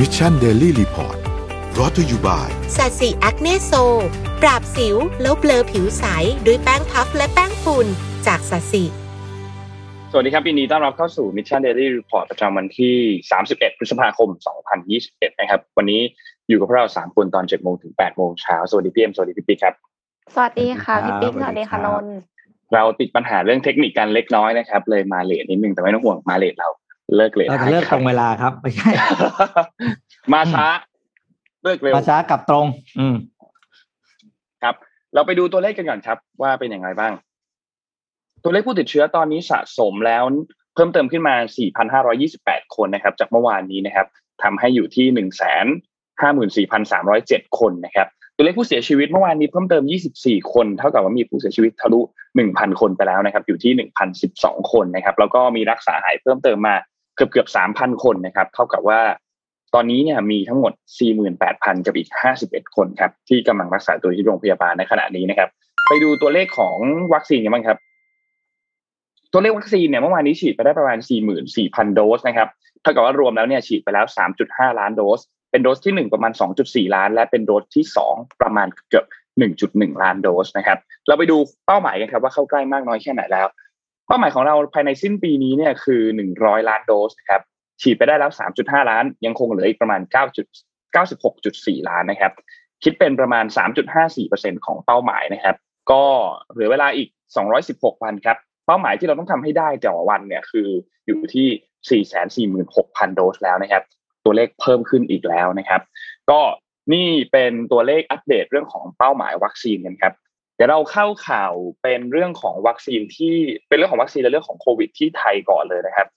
Mission Daily Report brought to you byสัสิแอคเนโซ ปราบสิวแล้ว blur ผิวใส ด้วยแป้งพัฟและแป้งฝุ่นจากสัสิสวัสดีครับยินดีต้อนรับเข้าสู่ Mission Daily Report ประจำวันที่ 31 พฤษภาคม 2021 นะครับ วันนี้อยู่กับพวกเรา3คนตอน7โมงถึง8โมงเช้าสวัสดีพี่เอ็มสวัสดีพี่ปิ๊กครับ สวัสดีค่ะพี่ปิ๊กสวัสดีค่ะนนเราติดปัญหาเรื่องเทคนิคกันเล็กน้อยนะครับ เลยมา late นิดนึงแต่ไม่ต้องห่วงมา late เรา เลิกเลทเราจะเลิกตรงเวลาครับไม่ใช่มาช้าเลิกเร็วมาช้ากับตรง อืมครับ เราไปดูตัวเลขกันก่อนครับ ว่าเป็นอย่างไรบ้าง ตัวเลขผู้ติดเชื้อตอนนี้สะสมแล้ว เพิ่มเติมขึ้นมา 4,528 คนนะครับ จากเมื่อวานนี้นะครับทำให้อยู่ที่ 154,307 คนนะครับ ตัวเลขผู้เสียชีวิตเมื่อวานนี้เพิ่มเติม 24 คน เท่ากับว่ามีผู้เสียชีวิตทะลุ 1,000 คนไปแล้วนะครับ อยู่ที่ 1,012 คนนะครับ แล้วก็มีรักษาหายเพิ่มเติมมา เกือบเกือบ3,000คนนะครับ เท่ากับว่าตอนนี้เนี่ยมีทั้งหมด 48,000 กับอีก 51 คนครับที่กำลังรักษาตัวที่โรงพยาบาลในขณะนี้นะครับ ไปดูตัวเลขของวัคซีนกันบ้างครับ ตัวเลขวัคซีนเนี่ยเมื่อวานนี้ฉีดไปได้ประมาณ 44,000 โดสนะครับเท่ากับว่ารวมแล้วเนี่ยฉีดไปแล้ว 3.5 ล้านโดส เป็นโดสที่ 1 ประมาณ 2.4 ล้าน และเป็นโดสที่ 2 ประมาณเกือบ 1.1 ล้านโดสนะครับ เราไปดูเป้าหมายกันครับว่าเข้าใกล้มากน้อยแค่ไหนแล้ว เป้าหมายของเราภายในสิ้นปีนี้เนี่ยคือ100ล้านโดสนะครับฉีดไปได้แล้ว3.5ล้าน ยังคงเหลืออีกประมาณ9.96.4ล้านนะครับ คิดเป็นประมาณ3.54%ของเป้าหมายนะครับ ก็เหลือเวลาอีก216วันครับเป้าหมายที่เราต้องทำให้ได้แต่ละวันเนี่ยคืออยู่ที่ 446,000 โดสแล้วนะครับ ตัวเลขเพิ่มขึ้นอีกแล้วนะครับ ก็นี่เป็นตัวเลขอัปเดตเรื่องของเป้าหมายวัคซีนกันครับ เดี๋ยวเราเข้าข่าวเป็นเรื่องของวัคซีนที่เป็นเรื่องของวัคซีนและเรื่องของโควิดที่ไทยก่อนเลยนะครับ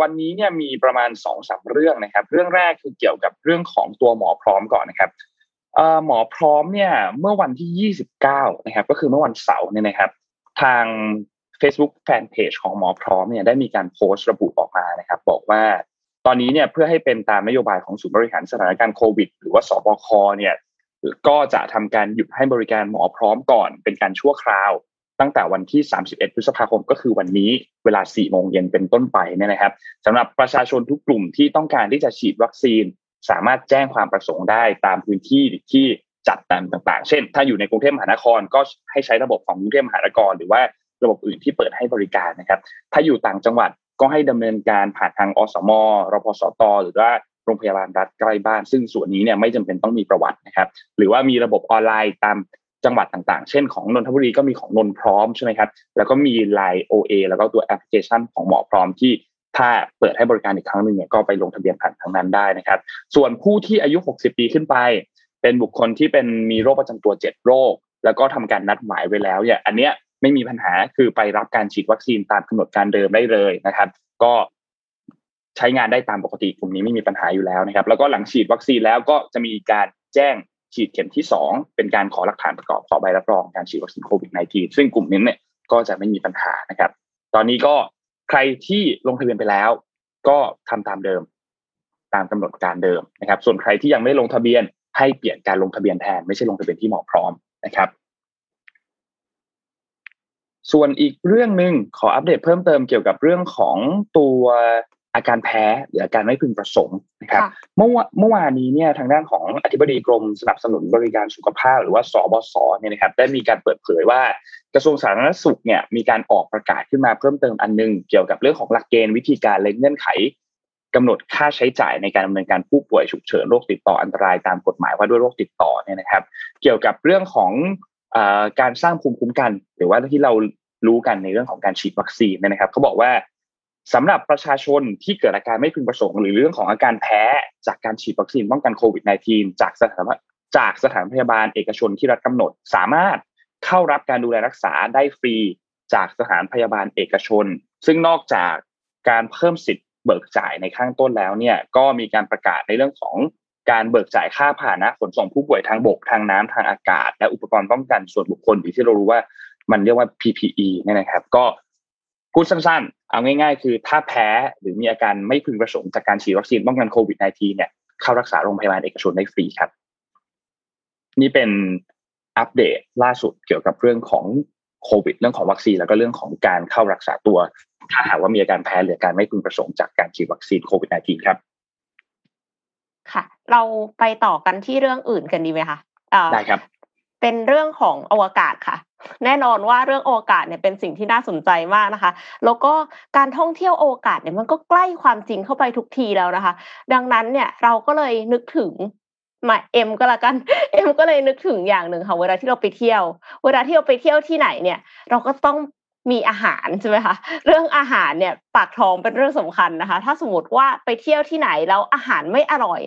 วันนี้เนี่ยมีประมาณสองสามเรื่องนะครับ เรื่องแรกคือเกี่ยวกับเรื่องของตัวหมอพร้อมก่อนนะครับหมอพร้อมเนี่ยเมื่อวันที่ 29 นะครับ ก็คือเมื่อวันเสาร์เนี่ยนะครับ ทาง Facebook Fanpage ของหมอพร้อมเนี่ยได้มีการโพสต์ระบุออกมานะครับ บอกว่าตอนนี้เนี่ยเพื่อให้เป็นตามนโยบายของศูนย์บริหารสถานการณ์โควิด หรือว่าสบคเนี่ย ก็จะทำการหยุดให้บริการหมอพร้อมก่อนเป็นการชั่วคราว ตั้งแต่วันที่ 31 พฤษภาคมก็คือวันนี้เวลา 4 โมงเย็นเป็นต้นไปเนี่ยนะครับสำหรับประชาชนทุกกลุ่มที่ต้องการที่จะฉีดวัคซีน สามารถแจ้งความประสงค์ได้ตามพื้นที่ที่จัดตามต่างๆ เช่น ถ้าอยู่ในกรุงเทพมหานครก็ให้ใช้ระบบของกรุงเทพมหานคร หรือว่าระบบอื่นที่เปิดให้บริการนะครับ ถ้าอยู่ต่างจังหวัดก็ให้ดำเนินการผ่านทางอสม. รพ.สต.หรือว่า โรงพยาบาลรัฐใกล้บ้าน ซึ่งส่วนนี้เนี่ยไม่จำเป็นต้องมีประวัตินะครับ หรือว่ามีระบบออนไลน์ตามจังหวัดต่างๆ เช่นของนนทบุรีก็มีของนนท์พร้อมใช่ไหมครับ แล้วก็มี LINE OA แล้วก็ตัวแอปพลิเคชันของหมอพร้อมที่ถ้าเปิดให้บริการอีกครั้งหนึ่งเนี่ยก็ไปลงทะเบียนผ่านทางนั้นได้นะครับ ส่วนผู้ที่อายุ 60 ปีขึ้นไป เป็นบุคคลที่เป็นมีโรคประจำตัว 7 โรค แล้วก็ทำการนัดหมายไว้แล้วเนี่ยอันเนี้ยไม่มีปัญหาคือไปรับการฉีดวัคซีนตามกำหนดการเดิมได้เลยนะครับ ก็ ใช้งานได้ตามปกติกลุ่มนี้ไม่มีปัญหาอยู่แล้วนะครับ แล้วก็หลังฉีดวัคซีนแล้วก็จะมีการแจ้งฉีดเข็มที่ 2 เป็นการขอหลักฐานประกอบขอใบรับรองการฉีดวัคซีนโควิด -19 ซึ่งกลุ่มนี้เนี่ยก็จะไม่มีปัญหานะครับ ตอนนี้ก็ใครที่ลงทะเบียนไปแล้ว ก็ทำตามเดิม ตามกำหนดการเดิมนะครับ ส่วนใครที่ยังไม่ลงทะเบียนให้เปลี่ยนการลงทะเบียนแทน ไม่ใช่ลงทะเบียนที่หมอพร้อมนะครับ ส่วนอีกเรื่องหนึ่งขออัปเดตเพิ่มเติมเกี่ยวกับเรื่องของตัว อาการแพ้หรืออาการไม่พึงประสงค์นะครับ เมื่อเมื่อวานนี้เนี่ยทางด้านของอธิบดีกรมสนับสนุนบริการสุขภาพ หรือว่าสบศเนี่ยนะครับได้มีการเปิดเผยว่ากระทรวงสาธารณสุขเนี่ยมีการออกประกาศขึ้นมาเพิ่มเติมอันนึง เกี่ยวกับเรื่องของหลักเกณฑ์วิธีการและเงื่อนไขกำหนดค่าใช้จ่ายในการดำเนินการผู้ป่วยฉุกเฉินโรคติดต่ออันตรายตามกฎหมายว่าด้วยโรคติดต่อเนี่ยนะครับ เกี่ยวกับเรื่องของการสร้างภูมิคุ้มกัน หรือว่าที่เรารู้กันในเรื่องของการฉีดวัคซีนนะครับเขาบอกว่า สำหรับประชาชนที่เกิดอาการไม่พึงประสงค์หรือเรื่องของอาการแพ้จากการฉีดวัคซีนป้องกันโควิด -19 จากสถานจากสถานพยาบาลเอกชนที่รัฐกำหนด สามารถเข้ารับการดูแลรักษาได้ฟรีจากสถานพยาบาลเอกชน ซึ่งนอกจากการเพิ่มสิทธิ์เบิกจ่ายในข้างต้นแล้วเนี่ยก็มีการประกาศในเรื่องของการเบิกจ่ายค่าผ่านะขนส่งผู้ป่วยทางบกทางน้ำทางอากาศ และอุปกรณ์ป้องกันส่วนบุคคลที่เรารู้ว่ามันเรียกว่า PPE เนี่ยนะครับ ก็ พูดสั้นๆ เอาง่าย ๆ คือถ้าแพ้หรือมีอาการไม่พึงประสงค์จากการฉีดวัคซีนป้องกันโควิด -19 เนี่ยเข้ารักษาโรงพยาบาลเอกชนได้ฟรีครับ นี่เป็นอัปเดตล่าสุดเกี่ยวกับเรื่องของโควิด เรื่องของวัคซีนแล้วก็เรื่องของการเข้ารักษาตัว ถ้าหากว่ามีอาการแพ้หรือการไม่พึงประสงค์จากการฉีดวัคซีนโควิด -19 ครับ ค่ะ เราไปต่อกันที่เรื่องอื่นกันดีไหมคะได้ครับ เป็นเรื่องของอวกาศค่ะ แน่นอนว่าเรื่องโอกาศเนี่ยเป็นสิ่งที่น่าสนใจมากนะคะ แล้วก็การท่องเที่ยวโอกาศเนี่ยมันก็ใกล้ความจริงเข้าไปทุกทีแล้วนะคะ ดังนั้นเนี่ยเราก็เลยนึกถึงมาเอ็มก็แล้วกันเอ็มก็เลยนึกถึงอย่างหนึ่งค่ะเวลาที่เราไปเที่ยว เวลาที่เราไปเที่ยวที่ไหนเนี่ย เราก็ต้องมีอาหารใช่ไหมคะเรื่องอาหารเนี่ยปากท้องเป็นเรื่องสำคัญนะคะ ถ้าสมมติว่าไปเที่ยวที่ไหนแล้วอาหารไม่อร่อย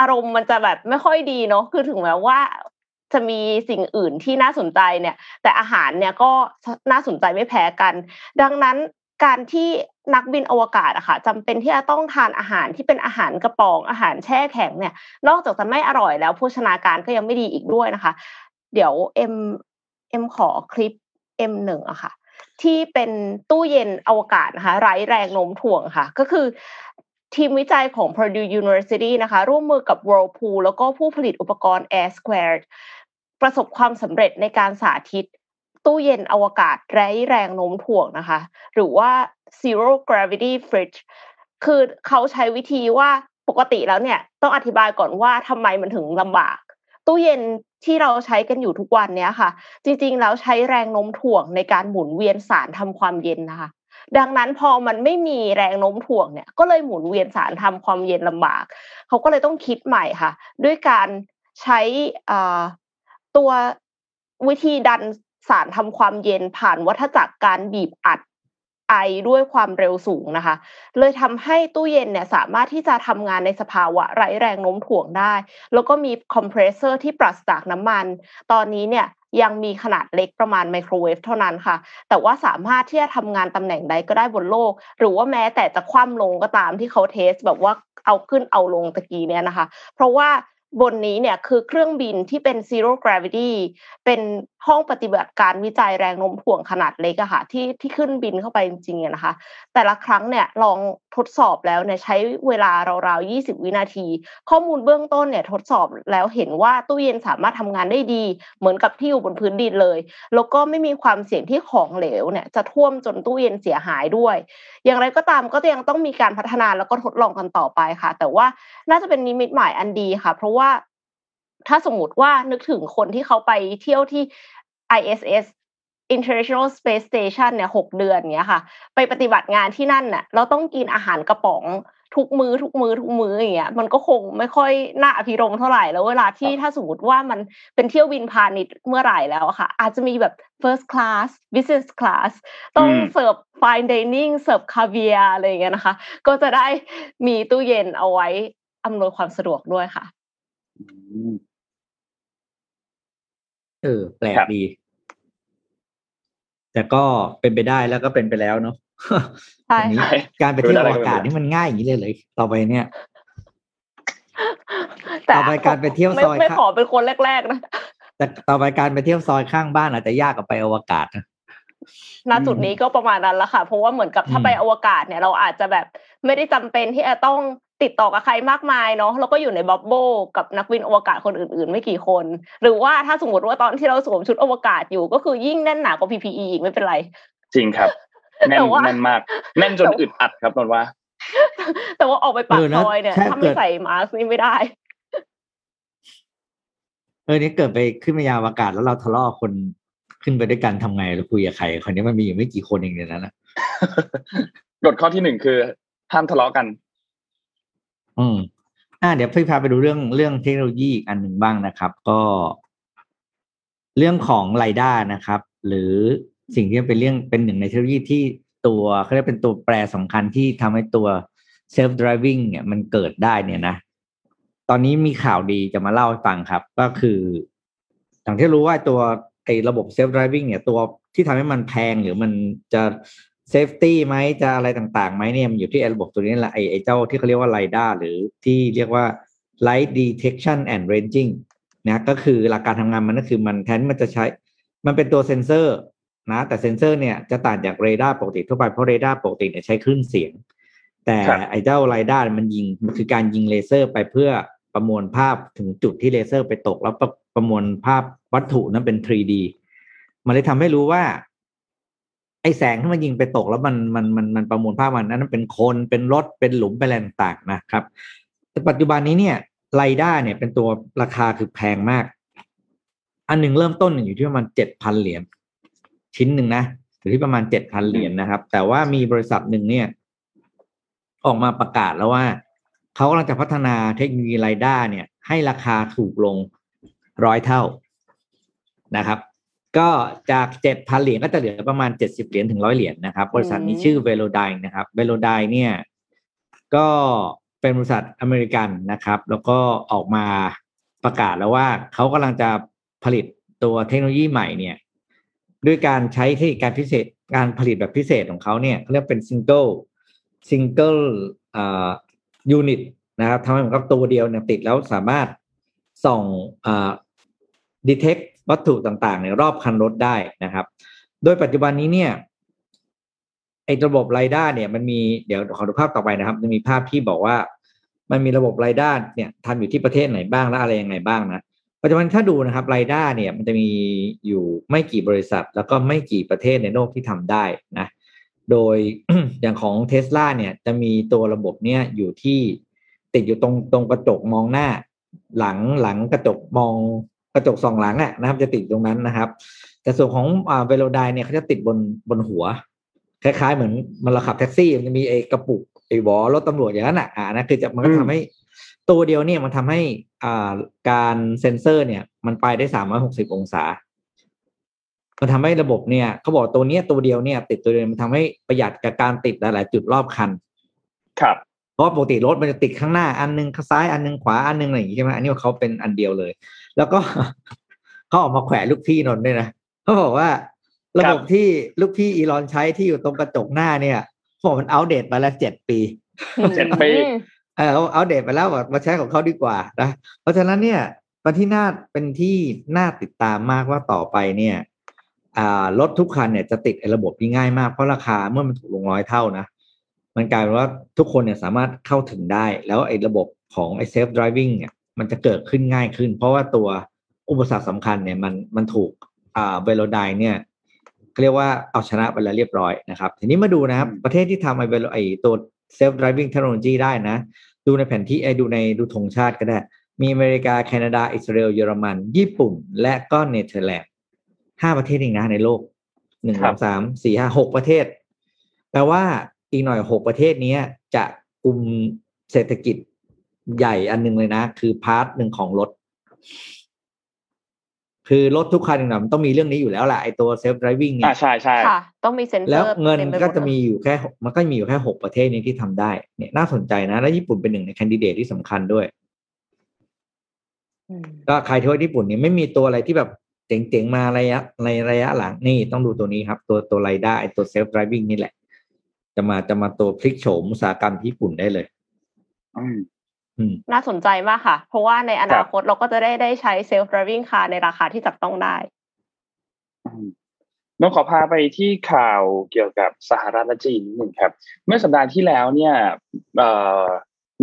อารมณ์มันจะแบบไม่ค่อยดีเนาะคือถึงแม้ว่า จะมีสิ่งอื่นที่น่าสนใจเนี่ย แต่อาหารเนี่ยก็น่าสนใจไม่แพ้กัน ดังนั้นการที่นักบินอวกาศอะค่ะจำเป็นที่จะต้องทานอาหารที่เป็นอาหารกระป๋องอาหารแช่แข็งเนี่ย นอกจากจะไม่อร่อยแล้วโภชนาการก็ยังไม่ดีอีกด้วยนะคะ เดี๋ยวเอ็มเอ็มขอคลิปเอ็มหนึ่งอะค่ะ ที่เป็นตู้เย็นอวกาศนะคะไร้แรงโน้มถ่วงค่ะ ก็คือทีมวิจัยของ Purdue University นะคะ ร่วมมือกับ Whirlpool แล้วก็ผู้ผลิตอุปกรณ์ Air Squared ประสบความสำเร็จในการสาธิต ตู้เย็นอวกาศไร้แรงโน้มถ่วงนะคะ หรือว่า zero gravity fridge คือเขาใช้วิธีว่าปกติแล้วเนี่ย ต้องอธิบายก่อนว่าทำไมมันถึงลำบาก ตู้เย็นที่เราใช้กันอยู่ทุกวันเนี้ยค่ะ จริงๆแล้วใช้แรงโน้มถ่วงในการหมุนเวียนสารทำความเย็นนะคะดังนั้นพอมันไม่มีแรงโน้มถ่วงเนี่ย ก็เลยหมุนเวียนสารทำความเย็นลำบาก เขาก็เลยต้องคิดใหม่ค่ะ ด้วยการใช้ ตัววิธีดันสารทำความเย็นผ่านวัฏจักรการบีบอัดไอด้วยความเร็วสูงนะคะ เลยทำให้ตู้เย็นเนี่ยสามารถที่จะทำงานในสภาวะไร้แรงโน้มถ่วงได้ แล้วก็มีคอมเพรสเซอร์ที่ปราศจากน้ำมัน ตอนนี้เนี่ยยังมีขนาดเล็กประมาณไมโครเวฟเท่านั้นค่ะ แต่ว่าสามารถที่จะทำงานตำแหน่งใดก็ได้บนโลก หรือว่าแม้แต่จะคว่ำลงก็ตามที่เขา test แบบว่าเอาขึ้นเอาลงตะกี้เนี่ยนะคะ เพราะว่า บนนี้เนี่ยคือเครื่องบินที่เป็น zero gravity เป็น ห้องปฏิบัติการวิจัยแรงโน้มถ่วงขนาดเล็กอะค่ะที่ที่ขึ้นบินเข้าไปจริงๆนะคะ แต่ละครั้งเนี่ยลองทดสอบแล้วเนี่ยใช้เวลาราวๆ 20 วินาที ข้อมูลเบื้องต้นเนี่ยทดสอบแล้วเห็นว่าตู้เย็นสามารถทำงานได้ดี เหมือนกับที่อยู่บนพื้นดินเลย แล้วก็ไม่มีความเสี่ยงที่ของเหลวเนี่ยจะท่วมจนตู้เย็นเสียหายด้วย อย่างไรก็ตามก็ยังต้องมีการพัฒนาแล้วก็ทดลองกันต่อไปค่ะ แต่ว่าน่าจะเป็นนิมิตหมายอันดีค่ะ เพราะว่า ถ้าสมมติว่านึกถึงคนที่เขาไปเที่ยวที่ ISS International Space Station เนี่ยหกเดือนเนี้ยค่ะ ไปปฏิบัติงานที่นั่นน่ะ เราต้องกินอาหารกระป๋องทุกมื้อทุกมื้อทุกมื้ออย่างเงี้ยมันก็คงไม่ค่อยน่าอภิรมย์เท่าไหร่แล้วเวลาที่ถ้าสมมติว่ามันเป็นเที่ยวบินพาณิชย์เมื่อไหร่แล้วค่ะ อาจจะมีแบบ first class business class ต้องเสิร์ฟ fine dining เสิร์ฟคาเวียร์อะไรอย่างเงี้ยนะคะ ก็จะได้มีตู้เย็นเอาไว้อำนวยความสะดวกด้วยค่ะ เออ แปลกดี แต่ก็เป็นไปได้แล้วก็เป็นไปแล้วเนาะใช่การไปเที่ยวอากาศนี่มันง่ายอย่างนี้เลยเลยต่อไปเนี่ยต่อไปการไปเที่ยวซอยไม่ขอเป็นคนแรกๆนะแต่ต่อไปการไปเที่ยวซอยข้างบ้านอาจจะยากกว่าไปอวกาศนะณจุดนี้ก็ประมาณนั้นละค่ะ เพราะว่าเหมือนกับถ้าไปอวกาศเนี่ยเราอาจจะแบบไม่ได้จำเป็นที่จะต้อง ติดต่อกับใครมากมายเนาะแล้วก็อยู่ในบับเบิลกับนักบินอวกาศคนอื่นๆ ไม่กี่คน หรือว่าถ้าสมมติว่าตอนที่เราสวมชุดอวกาศอยู่ก็คือยิ่งแน่นหนากว่า PPE อีกไม่เป็นไรจริงครับแน่นแน่นมาก แน่นจนอึดอัดครับนนว่า แต่ว่าออกไปปากซอยเนี่ยถ้าไม่ใส่มาสก์นี่ไม่ได้เออนี่เกิดไปขึ้นมายาวอากาศแล้วเราทะเลาะคนขึ้นไปด้วยกันทำไงเราคุยกับใครคนนี้มันมีอยู่ไม่กี่คนเองเนียนั้นนะกฎข้อที่หนึ่งคือห้ามทะเลาะกัน อืมอ่าเดี๋ยวพี่พาไปดูเรื่องเรื่องเทคโนโลยีอีกอันหนึ่งบ้างนะครับ ก็ เรื่องของไรด้านะครับ หรือสิ่งที่เป็นเรื่องเป็นหนึ่งในเทคโนโลยีที่ตัวเขาเรียกเป็นตัวแปรสำคัญที่ทำให้ตัว self driving เนี่ยมันเกิดได้เนี่ยนะ ตอนนี้มีข่าวดีจะมาเล่าให้ฟังครับ ก็คืออย่างที่รู้ว่าตัวไอ้ระบบ self driving เนี่ยตัวที่ทำให้มันแพงหรือมันจะ safety ไหมจะอะไรต่างๆไหมเนี่ยมันอยู่ที่ระบบตัวนี้แหละไอ้ไอ้เจ้าที่เขาเรียกว่า LiDAR หรือที่เรียกว่า light detection and ranging นะก็คือหลักการทำงานมันก็คือมันแทนมันจะใช้ มันเป็นตัวเซนเซอร์นะแต่เซนเซอร์เนี่ยจะต่างจากเรดาร์ปกติทั่วไปเพราะเรดาร์ปกติเนี่ยใช้คลื่นเสียง แต่ไอ้เจ้า LiDAR มันยิงมันคือการยิงเลเซอร์ไปเพื่อประมวลภาพถึงจุดที่เลเซอร์ไปตก แล้วประประมวลภาพวัตถุนั้นเป็น 3D มันเลยทำให้รู้ว่า ไอแสงที่มันยิงไปตกแล้วมันมันมันมันประมวลภาพมันนั้นเป็นคนเป็นรถเป็นหลุมเป็นอะไรต่างๆนะครับแต่ปัจจุบันนี้เนี่ยไรด้าเนี่ยเป็นตัวราคาคือแพงมาก อันหนึ่งเริ่มต้นอยู่ที่ประมาณเจ็ดพันเหรียญชิ้นหนึ่งนะอยู่ที่ประมาณเจ็ดพันเหรียญนะครับ แต่ว่ามีบริษัทหนึ่งเนี่ย ออกมาประกาศแล้วว่าเขากำลังจะพัฒนาเทคโนโลยีไรด้าเนี่ย ให้ราคาถูกลงร้อยเท่านะครับ ก็จากเจ็ดพันเหรียญก็จะเหลือประมาณเจ็ดสิบเหรียญถึงร้อยเหรียญนะครับ บริษัทนี้ชื่อเวโลไดนะครับเวโลไดเนี่ย ก็เป็นบริษัทอเมริกันนะครับ แล้วก็ออกมาประกาศแล้วว่าเขากำลังจะผลิตตัวเทคโนโลยีใหม่เนี่ย ด้วยการใช้เทคนิคการพิเศษการผลิตแบบพิเศษของเขาเนี่ยเขาเรียกเป็น single single อ่า unit นะครับทำให้เหมือนกับตัวเดียวเนี่ยติดแล้วสามารถส่องอ่า detect วัตถุต่างๆในรอบคันรถได้นะครับ โดยปัจจุบันนี้เนี่ยไอ้ระบบ LiDAR เนี่ยมันมีเดี๋ยวขอดูภาพต่อไปนะครับ จะมีภาพที่บอกว่า มันมีระบบ LiDAR เนี่ยทำอยู่ที่ประเทศไหนบ้างและอะไรยังไงบ้างนะปัจจุบันถ้าดูนะครับ LiDAR เนี่ยมันจะมีอยู่ไม่กี่บริษัท แล้วก็ไม่กี่ประเทศในโลกที่ทำได้นะ โดยอย่างของเทสลาเนี่ยจะมีตัวระบบเนี่ยอยู่ที่ติดอยู่ตรงตรงกระจกมองหน้า หลังหลังกระจกมอง กระจกสองหลังอะนะครับ จะติดตรงนั้นนะครับ แต่ส่วนของอ่าเวโลไดเนี่ยเขาจะติดบนบนหัว คล้าย ๆ เหมือนมันเราขับแท็กซี่มันจะมีไอ้กระปุกไอ้บอรถตำรวจอย่างนั้นอะอ่านะคือจะมันก็ทำให้ตัวเดียวเนี่ยมันทำให้อ่าการเซ็นเซอร์เนี่ย มันไปได้สามร้อยหกสิบองศา มันทำให้ระบบเนี่ยเขาบอกตัวเนี้ยตัวเดียวเนี่ย ติดตัวเดียวมันทำให้ประหยัดกับการติดหลายๆจุดรอบคัน ครับเพราะปกติรถมันจะติดข้างหน้าอันหนึงข้างซ้ายอันหนึงขวาอันหนึงอะไรอย่างงี้ใช่ไหมอันนี้เขาเป็นอันเดียวเลย แล้วก็เขาออกมาแขวะลูกพี่นนท์ด้วยนะเขาบอกว่า ระบบที่ลูกพี่อีลอนใช้ที่อยู่ตรงกระจกหน้าเนี่ยบอกมันอัปเดตมาแล้วเจ็ดปีเจ็ดปีเออเอาเอาเดตไปแล้วบอกมาใช้ของเขาดีกว่านะเพราะฉะนั้นเนี่ยเป็นที่น่าเป็นที่น่าติดตามมากว่าต่อไปเนี่ยอ่ารถทุกคันเนี่ยจะติดไอ้ระบบนี้ง่ายมากเพราะราคาเมื่อมันถูกลงร้อยเท่านะมันกลายเป็นว่าทุกคนเนี่ยสามารถเข้าถึงได้ แล้วไอ้ระบบของไอ้เซฟดริวิ่งเนี่ย มันจะเกิดขึ้นง่ายขึ้น เพราะว่าตัวอุปสรรคสำคัญเนี่ยมันมันถูกอ่าเวโลไดเนี่ยเขาเรียกว่าเอาชนะไปแล้วเรียบร้อยนะครับ ทีนี้มาดูนะครับ ประเทศที่ทำไอ้เวโลไอ้ตัวself driving technology ได้นะ ดูในแผนที่ไอ้ดูในดูธงชาติก็ได้ มีอเมริกา แคนาดา อิสราเอลเยอรมัน ญี่ปุ่น และก็เนเธอร์แลนด์ห้าประเทศเองนะในโลกครับ หนึ่งคสองสามสี่ห้าหกประเทศ แปลว่าอีกหน่อยหกประเทศเนี้ยจะกลุ่มเศรษฐกิจ ใหญ่อันหนึ่งเลยนะ คือ part หนึ่งของรถ คือรถทุกคันเนี่ยมันต้องมีเรื่องนี้อยู่แล้วแหละไอตัว self driving เนี่ย อ่าใช่ใช่ค่ะ ต้องมีเซ็นเซอร์แล้วเงินต็ไปหดก็จะเลยมีอยู่แค่หกมันก็มีอยู่แค่หกประเทศนี้ที่ทำได้ เนี่ยน่าสนใจนะ และญี่ปุ่นเป็นหนึ่งในแคนดิเดตที่สำคัญด้วยอืมก็ใครที่ว่าญี่ปุ่นเนี่ยไม่มีตัวอะไรที่แบบเจ๋งๆมาระยะในระยะหลังนี่ต้องดูตัวนี้ครับ ตัวตัว LiDAR ไอตัว self driving นี่แหละ จะมาจะมาตัวพลิกโฉมอุตสาหกรรมที่ญี่ปุ่นได้เลยอืมอืม น่าสนใจมากค่ะ เพราะว่าในอนาคตเราก็จะได้ได้ใช้ self driving car ในราคาที่จับต้องได้อืมน้องขอพาไปที่ข่าวเกี่ยวกับสหรัฐและจีนนิดหนึ่งครับ เมื่อสัปดาห์ที่แล้วเนี่ยเอ่อ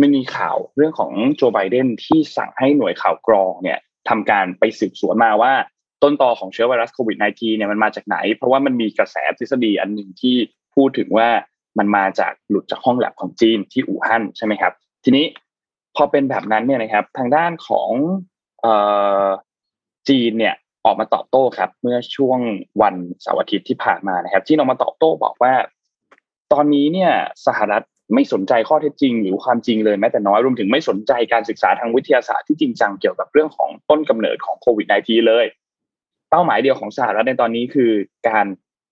มันมีข่าวเรื่องของโจไบเดนที่สั่งให้หน่วยข่าวกรองเนี่ยทำการไปสืบสวนมาว่าต้นตอของเชื้อไวรัสโควิด -19 เนี่ยมันมาจากไหน เพราะว่ามันมีกระแสทฤษฎีอันหนึ่งที่พูดถึงว่ามันมาจากหลุดจากห้องแลบของจีนที่อู่ฮั่นใช่ไหมครับ ทีนี้ พอเป็นแบบนั้นเนี่ยนะครับ ทางด้านของจีนเนี่ยออกมาตอบโต้ครับ เมื่อช่วงวันเสาร์อาทิตย์ที่ผ่านมานะครับจีนออกมาตอบโต้บอกว่า ตอนนี้เนี่ยสหรัฐไม่สนใจข้อเท็จจริง หรือความจริงเลยแม้แต่น้อยรวมถึงไม่สนใจการศึกษาทางวิทยาศาสตร์ที่จริงจังเกี่ยวกับเรื่องของต้นกำเนิดของโควิด -19 เลย เป้าหมายเดียวของสหรัฐในตอนนี้คือการ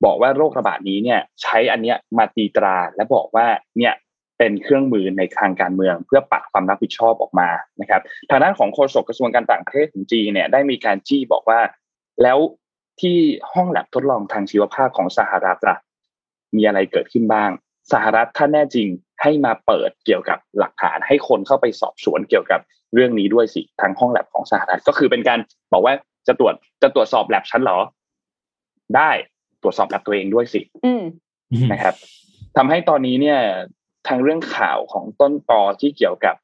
บอกว่าโรคระบาดนี้เนี่ย ใช้อันเนี้ยมาตีตราและบอกว่าเนี่ย เป็นเครื่องมือในทางการเมือง เพื่อปัดความรับผิดชอบออกมานะครับทางด้านของโฆษกกระทรวงการต่างประเทศของจีนเนี่ยได้มีการจี้บอกว่า แล้วที่ห้องแลบทดลองทางชีวภาพของสหรัฐล่ะมีอะไรเกิดขึ้นบ้าง สหรัฐถ้าแน่จริงให้มาเปิดเกี่ยวกับหลักฐานให้คนเข้าไปสอบสวนเกี่ยวกับเรื่องนี้ด้วยสิทางห้องแลบของสหรัฐก็คือเป็นการบอกว่าจะตรวจจะตรวจสอบแลบฉันเหรอ ได้ตรวจสอบแลบตัวเองด้วยสิอืมนะครับทำให้ตอนนี้เนี่ย ทางเรื่องข่าวของต้นตอที่เกี่ยวกับ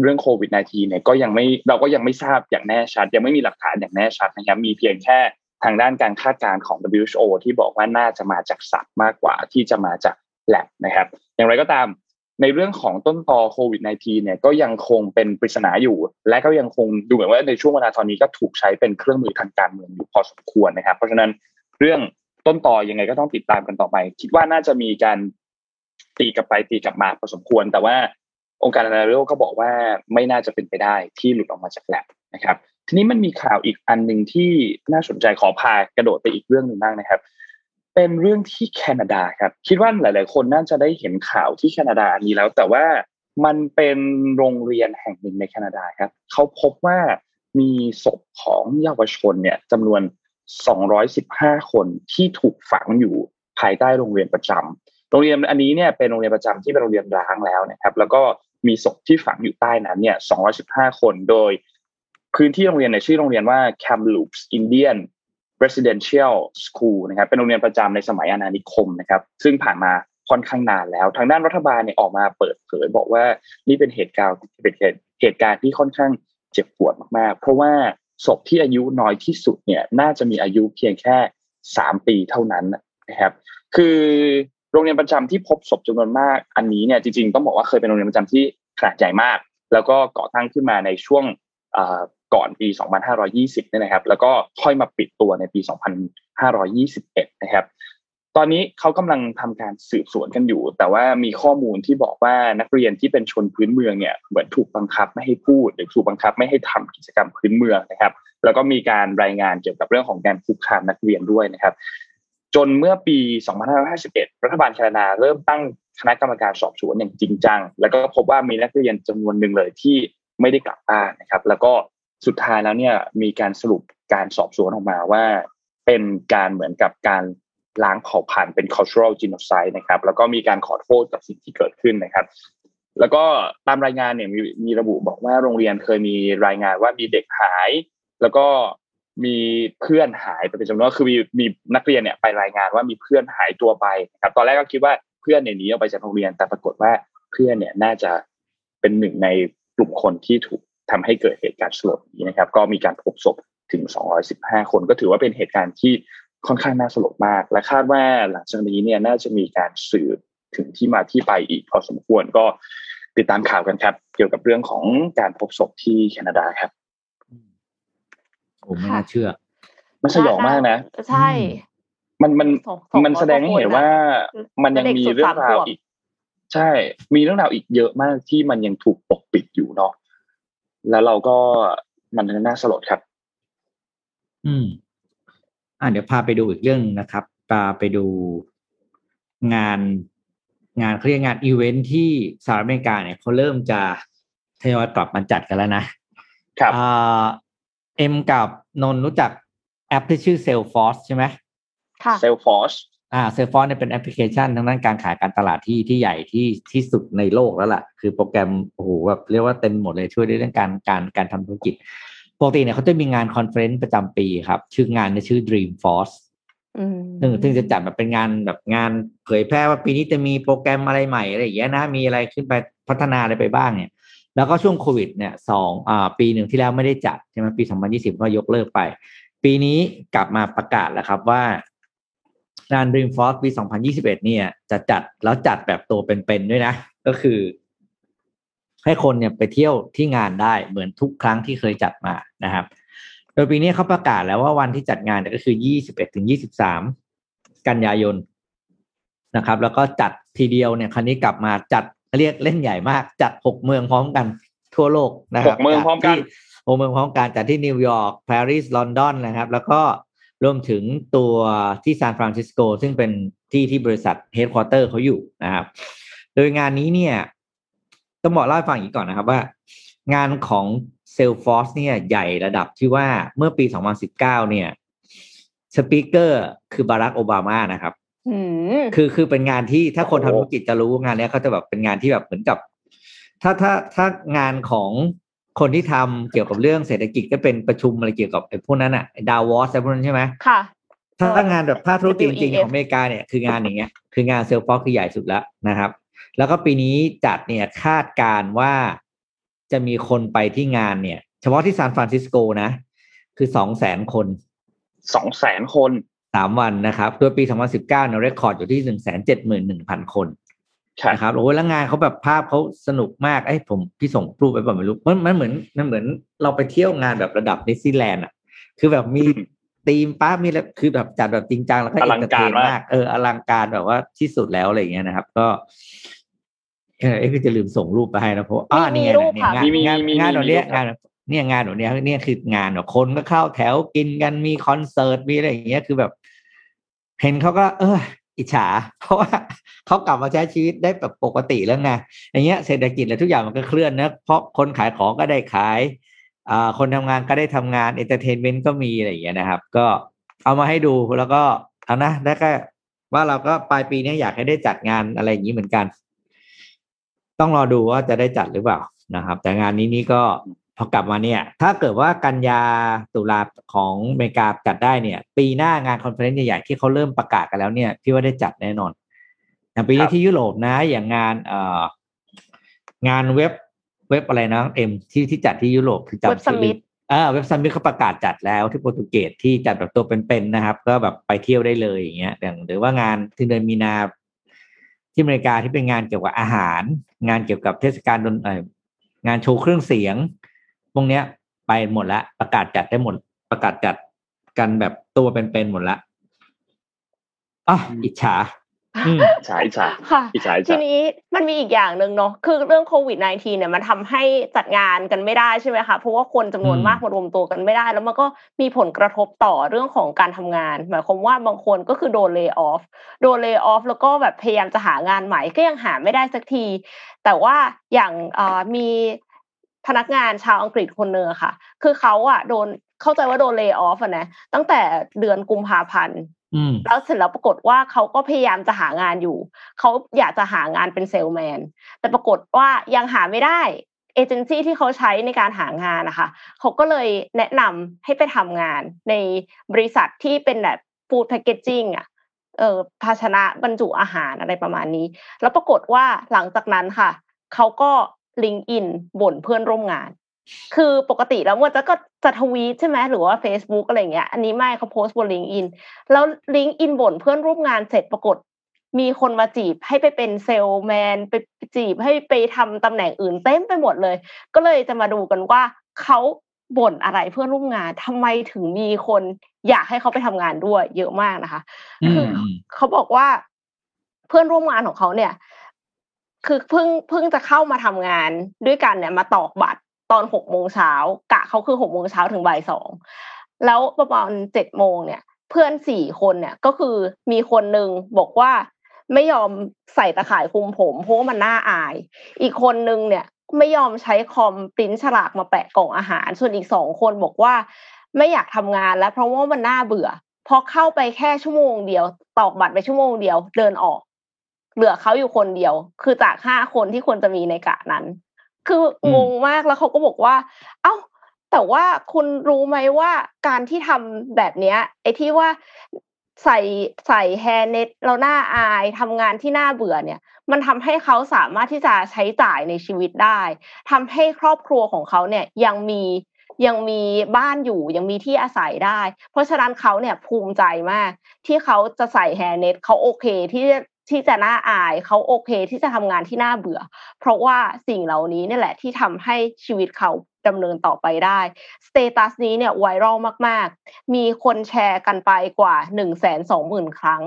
เรื่องโควิด -19 เนี่ยก็ยังไม่เราก็ยังไม่ทราบอย่างแน่ชัด ยังไม่มีหลักฐานอย่างแน่ชัดนะครับมีเพียงแค่ทางด้านการคาดการณ์ของ WHO ที่บอกว่าน่าจะมาจากสัตว์มากกว่าที่จะมาจากแลบนะครับ อย่างไรก็ตามในเรื่องของต้นตอโควิด -19 เนี่ยก็ยังคงเป็นปริศนาอยู่ และก็ยังคงดูเหมือนว่าในช่วงเวลาตอนนี้ก็ถูกใช้เป็นเครื่องมือทางการเมืองอยู่พอสมควรนะครับ เพราะฉะนั้นเรื่องต้นตอยังไงก็ต้องติดตามกันต่อไป คิดว่าน่าจะมีการ ตีกลับไปตีกลับมาพอสมควร แต่ว่าองค์การอนาโลก็บอกว่าไม่น่าจะเป็นไปได้ที่หลุดออกมาจากแลบนะครับ ทีนี้มันมีข่าวอีกอันหนึ่งที่น่าสนใจขอพากระโดดไปอีกเรื่องหนึ่งบ้างนะครับ เป็นเรื่องที่แคนาดาครับคิดว่าหลาย ๆ คนน่าจะได้เห็นข่าวที่แคนาดาอันนี้แล้ว แต่ว่ามันเป็นโรงเรียนแห่งหนึ่งในแคนาดาครับเขาพบว่ามีศพของเยาวชนเนี่ยจำนวน 215 คนที่ถูกฝังอยู่ภายใต้โรงเรียนประจำ โรงเรียนอันนี้เนี่ยเป็นโรงเรียนประจำที่เป็นโรงเรียนร้างแล้วนะครับ แล้วก็มีศพที่ฝังอยู่ใต้นั้นเนี่ย 215 คน โดย พื้นที่โรงเรียนในชื่อโรงเรียนว่า Kamloops Indian Residential School นะครับ เป็นโรงเรียนประจำในสมัยอาณานิคมนะครับ ซึ่งผ่านมาค่อนข้างนานแล้ว ทางด้านรัฐบาลเนี่ยออกมาเปิดเผยบอกว่านี่เป็นเหตุการณ์เป็นเหตุการณ์ที่ค่อนข้างเจ็บปวดมากๆ เพราะว่าศพที่อายุน้อยที่สุดเนี่ยน่าจะมีอายุเพียงแค่สามปีเท่านั้นนะครับ คือ โรงเรียนประจำที่พบศพจำนวนมากอันนี้เนี่ยจริงๆต้องบอกว่าเคยเป็นโรงเรียนประจำที่ขนาดใหญ่มาก แล้วก็ก่อตั้งขึ้นมาในช่วงก่อนปี 2520เนี่ยนะครับ แล้วก็ค่อยมาปิดตัวในปี 2521 นะครับ ตอนนี้เขากำลังทำการสืบสวนกันอยู่ แต่ว่ามีข้อมูลที่บอกว่านักเรียนที่เป็นชนพื้นเมืองเนี่ยเหมือนถูกบังคับไม่ให้พูด หรือถูกบังคับไม่ให้ทำกิจกรรมพื้นเมืองนะครับ แล้วก็มีการรายงานเกี่ยวกับเรื่องของการคุกคามนักเรียนด้วยนะครับ จนเมื่อปี 2551 รัฐบาลแคนาดาเริ่มตั้งคณะกรรมการสอบสวนอย่างจริงจัง แล้วก็พบว่ามีนักเรียนจำนวนหนึ่งเลยที่ไม่ได้กลับบ้านนะครับ แล้วก็สุดท้ายแล้วเนี่ยมีการสรุปการสอบสวนออกมาว่า เป็นการเหมือนกับการล้างเผ่าพันธุ์เป็น cultural genocide นะครับ แล้วก็มีการขอโทษกับสิ่งที่เกิดขึ้นนะครับ แล้วก็ตามรายงานเนี่ยมีมีระบุบอกว่าโรงเรียนเคยมีรายงานว่ามีเด็กหาย แล้วก็ มีเพื่อนหายไปเป็นจำนวนคือมีมีนักเรียนเนี่ยไปรายงานว่ามีเพื่อนหายตัวไปครับตอนแรกก็คิดว่าเพื่อนเนี่ยหนีออกไปจากโรงเรียนแต่ปรากฏว่าเพื่อนเนี่ยน่าจะเป็นหนึ่งในกลุ่มคนที่ถูกทำให้เกิดเหตุการณ์สลดนี้นะครับ ก็มีการพบศพถึง 215 คน ก็ถือว่าเป็นเหตุการณ์ที่ค่อนข้างน่าสลดมาก และคาดว่าหลังจากนี้เนี่ยน่าจะมีการสืบถึงที่มาที่ไปอีกพอสมควรก็ติดตามข่าวกันครับ เกี่ยวกับเรื่องของการพบศพที่แคนาดาครับ โอ้ไม่น่าเชื่อ มันสยองมากนะ ใช่ มันมันมันแสดงให้เห็นว่ามันยังมีเรื่องราวอีก ใช่ มีเรื่องราวอีกเยอะมากที่มันยังถูกปกปิดอยู่เนาะแล้วเราก็มันน่าสลดครับ อืม อ่าเดี๋ยวพาไปดูอีกเรื่องนะครับพาไปดูงานงานเขาเรียกงานอีเวนท์ที่สหรัฐอเมริกาเนี่ยเขาเริ่มจะทยอยกลับมาจัดกันแล้วนะครับอ่า เอ็มกับนนรู้จักแอปที่ชื่อ Salesforce ใช่ไหมค่ะ Salesforce อ่า Salesforce เนี่ยเป็นแอปพลิเคชันทางด้านการขายการตลาดที่ที่ใหญ่ที่ที่สุดในโลกแล้วล่ะ คือโปรแกรมโอ้โหแบบเรียกว่าเต็มหมดเลยช่วยในเรื่องการการการทำธุรกิจปกติเนี่ยเขาจะมีงาน conference ประจำปีครับ ชื่องานในชื่อ Dreamforce อืมซึ่งซึ่งจะจัดแบบเป็นงานแบบงานเผยแพร่ว่าปีนี้จะมีโปรแกรมอะไรใหม่อะไรอย่างเงี้ยนะมีอะไรขึ้นไปพัฒนาอะไรไปบ้างเนี่ย แล้วก็ช่วงโควิดเนี่ยสองอ่าปีหนึ่งที่แล้วไม่ได้จัดใช่ไหมปีสองพันยี่สิบก็ยกเลิกไป ปีนี้กลับมาประกาศแล้วครับว่างาน Dreamforce ปี 2021 เนี่ย จะจัดแล้วจัดแบบตัวเป็นๆด้วยนะ ก็คือ ให้คนเนี่ยไปเที่ยวที่งานได้เหมือนทุกครั้งที่เคยจัดมานะครับ โดยปีนี้เขาประกาศแล้วว่าวันที่จัดงานเนี่ยก็คือ 21ถึง23 กันยายนนะครับ แล้วก็จัดทีเดียวเนี่ยครั้นี้กลับมาจัด เรียกเล่นใหญ่มากจัดหกเมืองพร้อมกันทั่วโลกนะครับหกเมืองพร้อมกันจัดที่หกเมืองพร้อมกันจัดที่นิวยอร์กปารีสลอนดอนนะครับ แล้วก็รวมถึงตัวที่ซานฟรานซิสโกซึ่งเป็นที่ที่บริษัทเฮดค q u เตอร์เขาอยู่นะครับ โดยงานนี้เนี่ย ต้องบอกเล่าให้ฟังอีกก่อนนะครับว่า งานของ Salesforce เนี่ยใหญ่ระดับที่ว่าเมื่อปี 2019 เนี่ย speaker คือบารักโอบามานะครับอืม คือคือเป็นงานที่ถ้าคนโอ้ทำโหธุรกิจจะรู้งานเนี้ยเขาจะแบบเป็นงานที่แบบเหมือนกับ ถ้าถ้าถ้างานของคนที่ทำเกี่ยวกับเรื่องเศรษฐกิจก็เป็นประชุมอะไรเกี่ยวกับไอ้พวกนั้นอะดาวอสอะไรพวกนั้นใช่ไหมค่ะ ถ้างานแบบภาคธุรกิจจริงๆ WEF ของอเมริกาเนี่ยคืองานอย่างเงี้ย คืองาน Salesforce คือใหญ่สุดแล้วนะครับ แล้วก็ปีนี้จัดเนี่ยคาดการณ์ว่าจะมีคนไปที่งานเนี่ย เฉพาะที่ซานฟรานซิสโกนะ คือสองแสนคนสองแสนคน สามวันนะครับโดยปี 2019เนี่ย record อยู่ที่1 7 1 0 0 0คนนะครับโอ้ยแล้วงานเขาแบบภาพเขาสนุกมากไอ้ผมพี่ส่งรูปไปแบบไม่รู้มันมันเหมือนมันเหมือนเราไปเที่ยวงานแบบระดับดิสนีย์แลนด์อะ คือแบบมีธีมป้ามีแล้วคือแบบจัดแบบจริงจังแล้วก็อลังการมากเอออลังการแบบว่าที่สุดแล้วอะไรอย่างเงี้ยนะครับ ก็เออเอ้ก็จะลืมส่งรูปไปให้นะเพราะอ่านี่ไงมีรูปเนี่ยค่ะงานมีมีงานมีงานมีแบบเนี้ยรูปครังาบนเนี่ยงานแบบเนี้ยเนี่ยคืองานแบบคนก็เข้าแถวกินกันมีคอนเสิร์ตมีอะไรอย่างเงี้ยคือแบบ เห็นเขาก็ เอออิจฉา เพราะว่าเขากลับมาใช้ชีวิตได้แบบปกติแล้วไงอย่างเงี้ยเศรษฐกิจและทุกอย่างมันก็เคลื่อนนะเพราะคนขายของก็ได้ขายอ่าคนทำงานก็ได้ทำงาน entertainment ก็มีอะไรอย่างเงี้ยนะครับ ก็เอามาให้ดูแล้วก็เอานะแล้วก็ว่าเราก็ปลายปีนี้อยากให้ได้จัดงานอะไรอย่างนี้เหมือนกัน ต้องรอดูว่าจะได้จัดหรือเปล่านะครับ แต่งานนี้นี่ก็ พอกลับมาเนี่ย ถ้าเกิดว่ากันยาตุลาของอเมริกาจัดได้เนี่ย ปีหน้างาน conference ใหญ่ๆที่เขาเริ่มประกาศกันแล้วเนี่ย พี่ว่าได้จัดแน่นอนอย่างปีนี้ที่ยุโรปนะ อย่างงานเอ่องานเว็บเว็บอะไรนะเอ็มที่ที่จัดที่ยุโรปคือจำเว็บ Summit อ่า Web Summit เขาประกาศจัดแล้วที่โปรตุเกสที่จัดแบบตัวเป็นๆนะครับ ก็แบบไปเที่ยวได้เลยอย่างเงี้ยอย่างหรือว่างานที่เดือนมีนาที่อเมริกาที่เป็นงานเกี่ยวกับอาหาร งานเกี่ยวกับเทศกาลดนเอ่องานโชว์เครื่องเสียง พวกเนี้ย ไปหมดละประกาศจัดได้หมด ประกาศจัดกันแบบตัวเป็นๆหมดละอะอิจฉาอืมอิจฉาอิจฉาค่ะอิจฉาอิจทีฉานี้มันมีอีกอย่างหนึ่งเนาะคือเรื่องโควิด -19 เนี่ยมันทำให้จัดงานกันไม่ได้ใช่ไหมคะเพราะว่าคนจำนวนอืมมากมารวมตัวกันไม่ได้ แล้วมันก็มีผลกระทบต่อเรื่องของการทำงาน หมายความว่าบางคนก็คือโดนเล y o อ f โดนเล y o อ f แล้วก็แบบพยายามจะหางานใหม่ก็ยังหาไม่ได้สักที แต่ว่าอย่างเอ่อมี พนักงานชาวอังกฤษคนหนึ่งอะค่ะ คือเขาอะโดนเข้าใจว่าโดนเล y o อ f อะนะตั้งแต่เดือนกุมภาพันธ์อืมแล้วเสร็จแล้วปรากฏว่าเขาก็พยายามจะหางานอยู่ เขาอยากจะหางานเป็นเซลแมน แต่ปรากฏว่ายังหาไม่ได้เอเจนซี่ที่เขาใช้ในการหางานนะคะ เขาก็เลยแนะนำให้ไปทำงานในบริษัทที่เป็นแบบฟู้ดแพคเกจจิ้งอะเออภาชนะบรรจุอาหารอะไรประมาณนี้ แล้วปรากฏว่าหลังจากนั้นค่ะ เขาก็ ลิงก์อินบ่นเพื่อนร่วมงาน คือปกติแล้วมันจะก็จะทวีตใช่ไหมหรือว่า Facebook อะไรเงี้ย อันนี้ไม่เขาโพสต์บนลิงก์อินแล้วลิงก์อินบ่นเพื่อนร่วมงานเสร็จปรากฏมีคนมาจีบให้ไปเป็นเซลแมนไปจีบให้ไปทำตำแหน่งอื่นเต็มไปหมดเลย ก็เลยจะมาดูกันว่าเขาบ่นอะไรเพื่อนร่วมงานทำไมถึงมีคนอยากให้เขาไปทำงานด้วย เยอะมากนะคะอืคือมเขาบอกว่าเพื่อนร่วมงานของเขาเนี่ย คือเพิ่งเพิ่งจะเข้ามาทำงานด้วยกันเนี่ยมาตอกบัตรตอนหกโมงเช้ากะเขาคือหกโมงเช้าถึงบ่ายสองแล้วประมาณเจ็ดโมงเนี่ย เพื่อนสี่คนเนี่ยก็คือมีคนหนึ่งบอกว่าไม่ยอมใส่ตะข่ายคุมผมเพราะว่ามันน่าอาย อีกคนนึงเนี่ยไม่ยอมใช้คอมปริ้นฉลากมาแปะกล่องอาหาร ส่วนอีกสองคนบอกว่า ไม่อยากทำงานแล้วเพราะว่ามันน่าเบื่อพอเข้าไปแค่ชั่วโมงเดียวตอกบัตรไปชั่วโมงเดียวเดินออก เหลือเขาอยู่คนเดียว คือจากห้าคนที่ควรจะมีในกะนั้น คืองงมากแล้วเขาก็บอกว่า เอ้า แต่ว่าคุณรู้ไหมว่าการที่ทำแบบเนี้ย ไอ้ที่ว่าใส่ใส่แฮเน็ตแล้วหน้าอายทำงานที่น่าเบื่อเนี่ย มันทำให้เขาสามารถที่จะใช้จ่ายในชีวิตได้ทำให้ครอบครัวของเขาเนี่ยยังมียังมีบ้านอยู่ยังมีที่อาศัยได้ เพราะฉะนั้นเขาเนี่ยภูมิใจมาก ที่เขาจะใส่แฮเน็ตเขาโอเคที่จะ ที่จะน่าอายเขาโอเคที่จะทำงานที่น่าเบื่อ เพราะว่าสิ่งเหล่านี้นี่แหละที่ทำให้ชีวิตเขาดำเนินต่อไปได้สเตตัสนี้เนี่ยไวรัลมาก ๆ มีคนแชร์กันไปกว่า1นึ่งแสนสองหมื่นครั้ง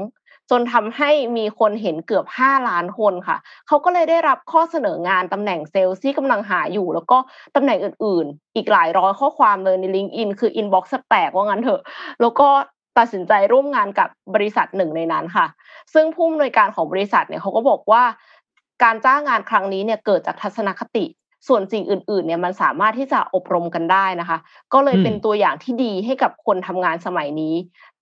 จนทำให้มีคนเห็นเกือบ 5 ล้านคนค่ะ เขาก็เลยได้รับข้อเสนองานตำแหน่งเซลล์ที่กำลังหาอยู่ แล้วก็ตำแหน่งอื่น ๆ อีกหลายร้อยข้อความเลยใน LinkedIn คือ inbox แตกว่างั้นเถอะ แล้วก็ ตัดสินใจร่วมงานกับบริษัทหนึ่งในนั้นค่ะ ซึ่งผู้อำนวยการของบริษัทเนี่ยเขาก็บอกว่า การจ้างงานครั้งนี้เนี่ยเกิดจากทัศนคติ ส่วนสิ่งอื่นๆเนี่ยมันสามารถที่จะอบรมกันได้นะคะ ก็เลยอืมเป็นตัวอย่างที่ดีให้กับคนทำงานสมัยนี้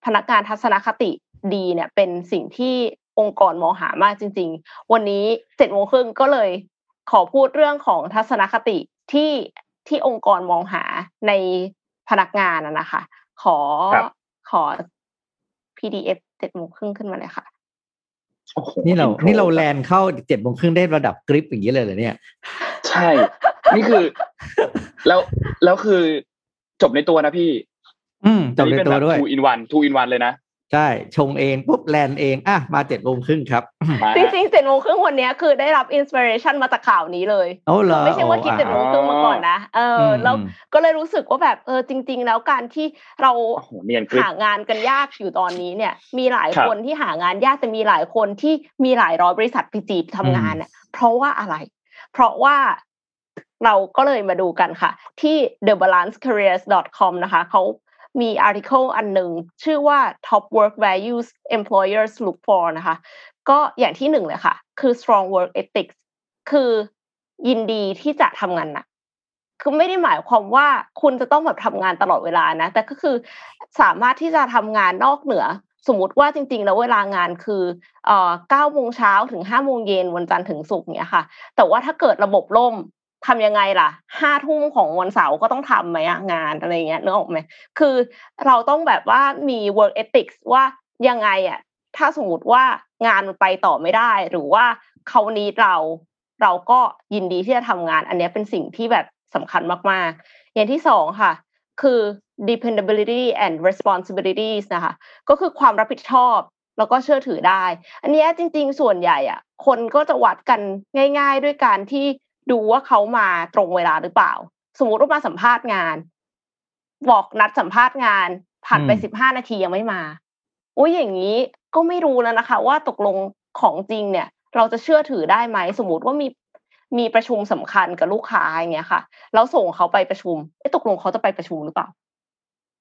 พนักงานทัศนคติดีเนี่ยเป็นสิ่งที่องค์กรมองหามากจริง ๆ วันนี้เจ็ดโมงครึ่งก็เลยขอพูดเรื่องของทัศนคติที่ที่องค์กรมองหาในพนักงานนะนะคะ ขอครับข อ PDF เจ็ดโมงครึ่งขึ้นมาเลยค่ะโอ้โหนี่เราอิโทนี่เราแลนเข้าเจ็ดโมงครึ่งได้ระดับกริปอย่างนี้เลยเหรอเนี่ย ใช่ นี่คือ แล้ว แล้วคือจบในตัวนะพี่ อืมจบในอันนี้เป็นตัวแบบด้วย two in one two in one เลยนะ ใช่ชงเองปุ๊บแลนเองอะมาเจ็ดโมงครึ่งครับจริงๆเจ็ดโมงครึ่งวันนี้คือได้รับอินสปิเรชันมาจากข่าวนี้เลยโอ้เหรอไม่ใช่ว่าคิดเจ็ดโมงครึ่งมาก่อนนะเออแล้วก็เลยรู้สึกว่าแบบเออจริง ๆ แล้วการที่เราหางานกันยากอยู่ตอนนี้เนี่ย มีหลายคนที่หางานยากแต่มีหลายคนที่มีหลายร้อยบริษัทไปจีบทำงานเนี่ยเพราะว่าอะไร เพราะว่าเราก็เลยมาดูกันค่ะ ที่ thebalancecareers.com นะคะเขา มีอาร์ติเคิลอันหนึ่งชื่อว่า top work values employers look for นะคะ ก็อย่างที่หนึ่งเลยค่ะ คือ strong work ethics คือยินดีที่จะทำงานหนักคือไม่ได้หมายความว่าคุณจะต้องแบบทำงานตลอดเวลานะ แต่ก็คือสามารถที่จะทำงานนอกเหนือ สมมติว่าจริง ๆ แล้วเวลางานคือเอ่อเก้าโมงเช้าถึงห้าโมงเย็นวันจันทร์ถึงศุกร์เนี้ยค่ะ แต่ว่าถ้าเกิดระบบล่ม ทำยังไงล่ะห้าทุ่มของวันเสาร์ก็ต้องทำไหมงานอะไรเงี้ยนึกออกไหมคือเราต้องแบบว่ามี work ethics ว่ายังไงอะถ้าสมมติว่างานมันไปต่อไม่ได้ หรือว่าเขานี้เราเราก็ยินดีที่จะทำงาน อันนี้เป็นสิ่งที่แบบสำคัญมากๆ อย่างที่สองค่ะ คือ dependability and responsibilities นะคะ ก็คือความรับผิดชอบแล้วก็เชื่อถือได้ อันนี้จริง ๆ ส่วนใหญ่อะคนก็จะวัดกันง่าย ๆ ด้วยการที่ ดูว่าเขามาตรงเวลาหรือเปล่า สมมติว่ามาสัมภาษณ์งาน บอกนัดสัมภาษณ์งาน ผ่านไปสิบห้านาทียังไม่มาอุ้ยอย่างนี้ก็ไม่รู้แล้วนะคะ ว่าตกลงของจริงเนี่ย เราจะเชื่อถือได้ไหมสมมติว่ามีมีประชุมสำคัญกับลูกค้าอย่างเงี้ยค่ะ แล้วส่งเขาไปประชุมไอ้ตกลงเขาจะไปประชุมหรือเปล่า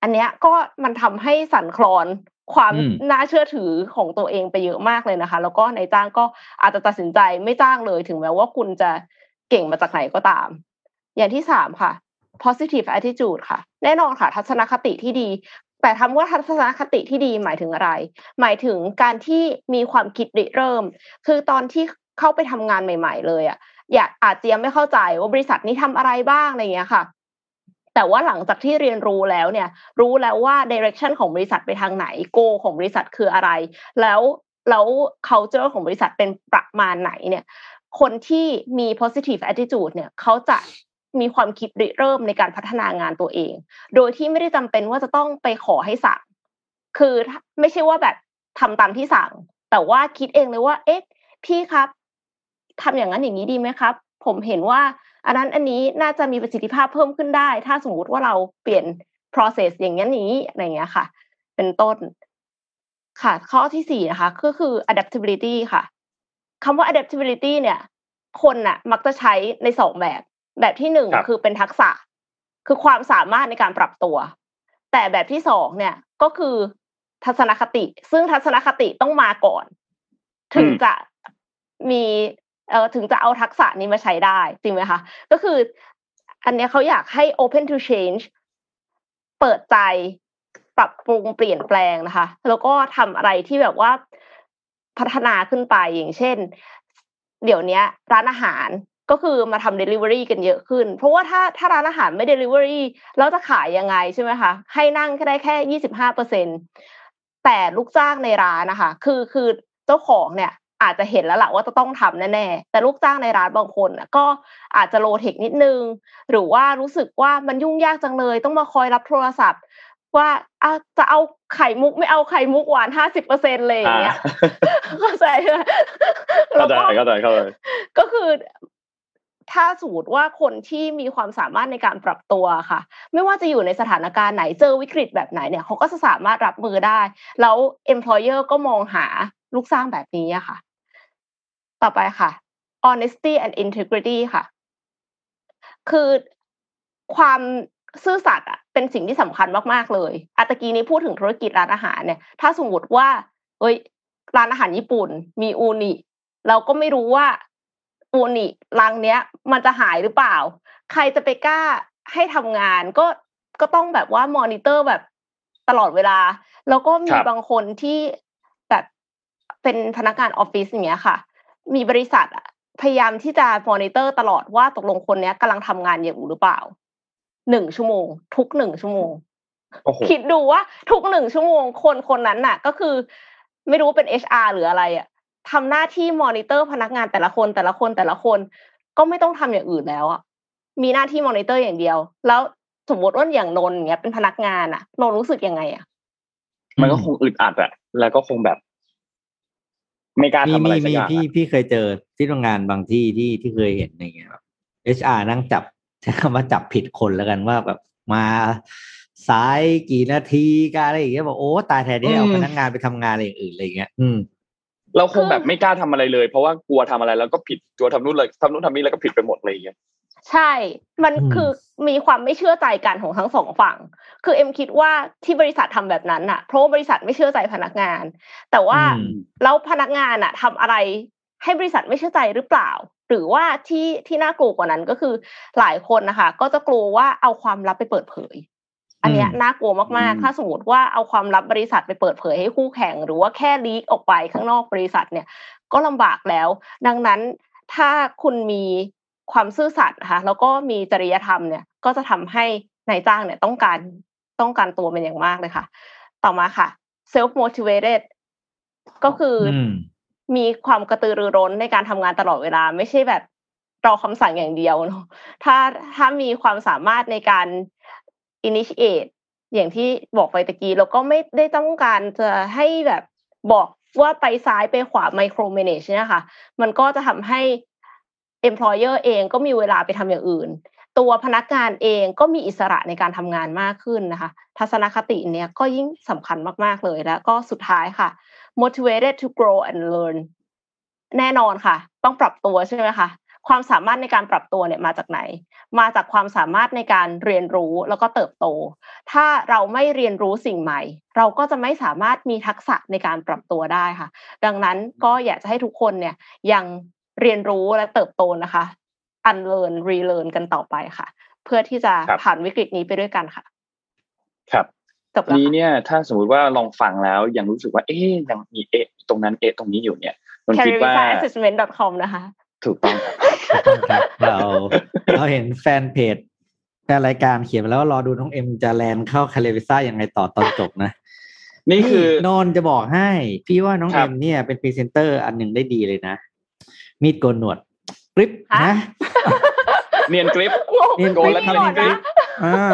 อันเนี้ยก็มันทำให้สั่นคลอนความน่าเชื่อถือของตัวเองไปเยอะมากเลยนะคะ แล้วก็ในจ้างก็อาจจะตัดสินใจไม่จ้างเลยถึงแม้ว่าคุณจะ เก่งมาจากไหนก็ตาม อย่างที่สามค่ะ positive attitude ค่ะ แน่นอนค่ะ ทัศนคติที่ดี แต่ทำว่าทัศนคติที่ดีหมายถึงอะไร หมายถึงการที่มีความคิดริเริ่ม คือตอนที่เข้าไปทำงานใหม่ ๆ เลยอะอยากอาจจะยังไม่เข้าใจว่าบริษัทนี้ทำอะไรบ้างอะไรเงี้ยค่ะแต่ว่าหลังจากที่เรียนรู้แล้วเนี่ย รู้แล้วว่า direction ของบริษัทไปทางไหน go ของบริษัทคืออะไร แล้วแล้ว culture ของบริษัทเป็นประมาณไหนเนี่ย คนที่มี positive attitude เนี่ยเขาจะมีความคิดริเริ่มในการพัฒนางานตัวเอง โดยที่ไม่ได้จำเป็นว่าจะต้องไปขอให้สั่ง คือไม่ใช่ว่าแบบทำตามที่สั่ง แต่ว่าคิดเองเลยว่า เอ๊ะ พี่ครับทำอย่างนั้นอย่างนี้ดีไหมครับ ผมเห็นว่า อันนั้นอันนี้น่าจะมีประสิทธิภาพเพิ่มขึ้นได้ ถ้าสมมติว่าเราเปลี่ยน process อย่างนี้นี้อะไรเงี้ยค่ะ เป็นต้น ค่ะ ข้อที่สี่นะคะ ก็คือ adaptability ค่ะ คำว่า adaptability เนี่ย คนน่ะ มักจะใช้ในสองแบบ แบบที่หนึ่งคือเป็นทักษะ คือความสามารถในการปรับตัว แต่แบบที่สองเนี่ยก็คือทัศนคติ ซึ่งทัศนคติต้องมาก่อน ถึงจะมีเออถึงจะเอาทักษะนี้มาใช้ได้ จริงไหมคะ ก็คือ อันนี้เขาอยากให้ open to change เปิดใจปรับปรุงเปลี่ยนแปลงนะคะ แล้วก็ทำอะไรที่แบบว่า พัฒนาขึ้นไปอย่างเช่น เดี๋ยวนี้ร้านอาหารก็คือมาทำ Delivery กันเยอะขึ้น เพราะว่าถ้าถ้าร้านอาหารไม่ Delivery แล้วจะขายยังไงใช่ไหมคะให้นั่งแค่ได้แค่ยี่สิบห้าเปอร์เซ็นแต่ลูกจ้างในร้านนะคะ คือคือเจ้าของเนี่ยอาจจะเห็นแล้วแหละว่าจะต้องทำแน่ๆแต่ลูกจ้างในร้านบางคนก็อาจจะโลเทคนิดนึง หรือว่ารู้สึกว่ามันยุ่งยากจังเลย ต้องมาคอยรับโทรศัพท์ ว่าอาจะเอาไข่มุกไม่เอาไข่มุกหวานห้าสิบเปอร์เซ็นเลยอย่างเงี้ยเข้าใจไหมเข้าใจเข้าใจเข้าใจก็คือถ้าสมมติว่าคนที่มีความสามารถในการปรับตัวค่ะ ไม่ว่าจะอยู่ในสถานการณ์ไหนเจอวิกฤตแบบไหนเนี่ยเขาก็จะสามารถรับมือได้ แล้ว employer ก็มองหาลูกสร้างแบบนี้อะค่ะ ต่อไปค่ะ honesty and integrity ค่ะ คือความ ซื่อสัตย์อะเป็นสิ่งที่สำคัญมากๆเลยอะตะกี้นี้พูดถึงธุรกิจร้านอาหารเนี่ย ถ้าสมมติว่า เอ้ย ร้านอาหารญี่ปุ่น มีอูนิเราก็ไม่รู้ว่าอูนิรังเนี้ย มันจะหายหรือเปล่า ใครจะไปกล้าให้ทำงานก็ก็ต้องแบบว่ามอนิเตอร์แบบตลอดเวลา แล้วก็มีบางคนที่แบบเป็นพนักงานออฟฟิศอย่างเงี้ยค่ะ มีบริษัทอะพยายามที่จะมอนิเตอร์ตลอดว่าตกลงคนนี้กำลังทำงานอยู่หรือเปล่า หนึ่งชั่วโมง ทุกหนึ่งชั่วโมง คิดดูว่าทุกหนึ่งชั่วโมง คนคนนั้นน่ะ ก็คือ ไม่รู้เป็น HR หรืออะไรอะทำหน้าที่มอนิเตอร์พนักงานแต่ละคนแต่ละคนแต่ละคน ก็ไม่ต้องทำอย่างอื่นแล้วอะมีหน้าที่มอนิเตอร์อย่างเดียว แล้วสมมติว่าอย่างนนอย่างเงี้ยเป็นพนักงานอะนนรู้สึกยังไงอะมันก็คงอึดอัดอะแล้วก็คงแบบไม่กล้ามีทำอะไรมีสักมีอย่างพี่อะพี่เคยเจอที่ทำงานบางที่ที่ที่เคยเห็นอย่างเงี้ยแบบเอชอาร์นั่งจับ ใช้คำว่าจับผิดคนแล้วกันว่าแบบมาสายกี่นาทีการอะไรอย่างเงี้ยบอกโอ้ตายแทนที่เอาพนักงานไปทำงานอะไรอย่างอื่นอะไรอย่างเงี้ยอืมเราคงแบบไม่กล้าทำอะไรเลย เพราะว่ากลัวทำอะไรแล้วก็ผิดกลัวทำนู่นเลยทำนู่นทำนี่แล้วก็ผิดไปหมดเลยอย่างเงี้ยใช่ มันอืมคือมีความไม่เชื่อใจกันของทั้งสองฝั่ง คือเอ็มคิดว่าที่บริษัททำแบบนั้นน่ะเพราะว่าบริษัทไม่เชื่อใจพนักงาน แต่ว่าอืมแล้วพนักงานน่ะทำอะไรให้บริษัทไม่เชื่อใจหรือเปล่า หรือว่าที่ที่น่ากลัวกว่านั้นก็คือหลายคนนะคะ ก็จะกลัวว่าเอาความลับไปเปิดเผย อันเนี้ยอืมน่ากลัวมากอืมๆถ้าสมมติว่าเอาความลับบริษัทไปเปิดเผยให้คู่แข่ง หรือว่าแค่ลีกออกไปข้างนอกบริษัทเนี่ย ก็ลำบากแล้ว ดังนั้นถ้าคุณมีความซื่อสัตย์นะคะแล้วก็มีจริยธรรมเนี่ยก็จะทำให้นายจ้างเนี่ยต้องการต้องการตัวเป็นอย่างมากเลยค่ะ ต่อมาค่ะ self motivated ก็คือออื มีความกระตือรือร้นในการทำงานตลอดเวลา ไม่ใช่แบบรอคำสั่งอย่างเดียวเนาะถ้าถ้ามีความสามารถในการ initiate อย่างที่บอกไปตะกี้แล้วก็ไม่ได้ต้องการจะให้แบบบอกว่าไปซ้ายไปขวา micro manage เนี่ยค่ะ มันก็จะทำให้ employer เองก็มีเวลาไปทำอย่างอื่น ตัวพนักงานเองก็มีอิสระในการทำงานมากขึ้นนะคะ ทัศนคติเนี้ยก็ยิ่งสำคัญมาก ๆ เลยแล้วก็สุดท้ายค่ะ motivated to grow and learn แน่นอนค่ะ ต้องปรับตัวใช่ไหมคะความสามารถในการปรับตัวเนี่ยมาจากไหน มาจากความสามารถในการเรียนรู้แล้วก็เติบโต ถ้าเราไม่เรียนรู้สิ่งใหม่ เราก็จะไม่สามารถมีทักษะในการปรับตัวได้ค่ะ ดังนั้นก็อยากจะให้ทุกคนเนี่ยยังเรียนรู้และเติบโตนะคะ unlearn relearn กันต่อไปค่ะ เพื่อที่จะครับผ่านวิกฤตนี้ไปด้วยกันค่ะ ครับ จบแล้วนี้ค่ะเนี่ย ถ้าสมมุติว่าลองฟังแล้วยังรู้สึกว่า เอ๊ยยังมีเอะตรงนั้นเอะตรงนี้อยู่เนี่ยนน c a r คิด r y ว่า v i s a assessment com นะคะ ถูกต้องครับครับเราเราเห็นแฟนเพจแฟนรายการเขียนมาแล้วว่ารอดูน้องเอ็มจะแลนเข้าคาเลวิซ่ายังไงต่อตอนจบนะ นี่คือนนท์จะบอกให้ พี่ว่าน้องครัเอ็บมเนี่ยเป็นพรีเซนเตอร์อันหนึ่งได้ดีเลยนะ มีดโกนหนวดกริปฮะนะเนียนกริบเนียนโกนแล้วกริบเนียนกริบอ่า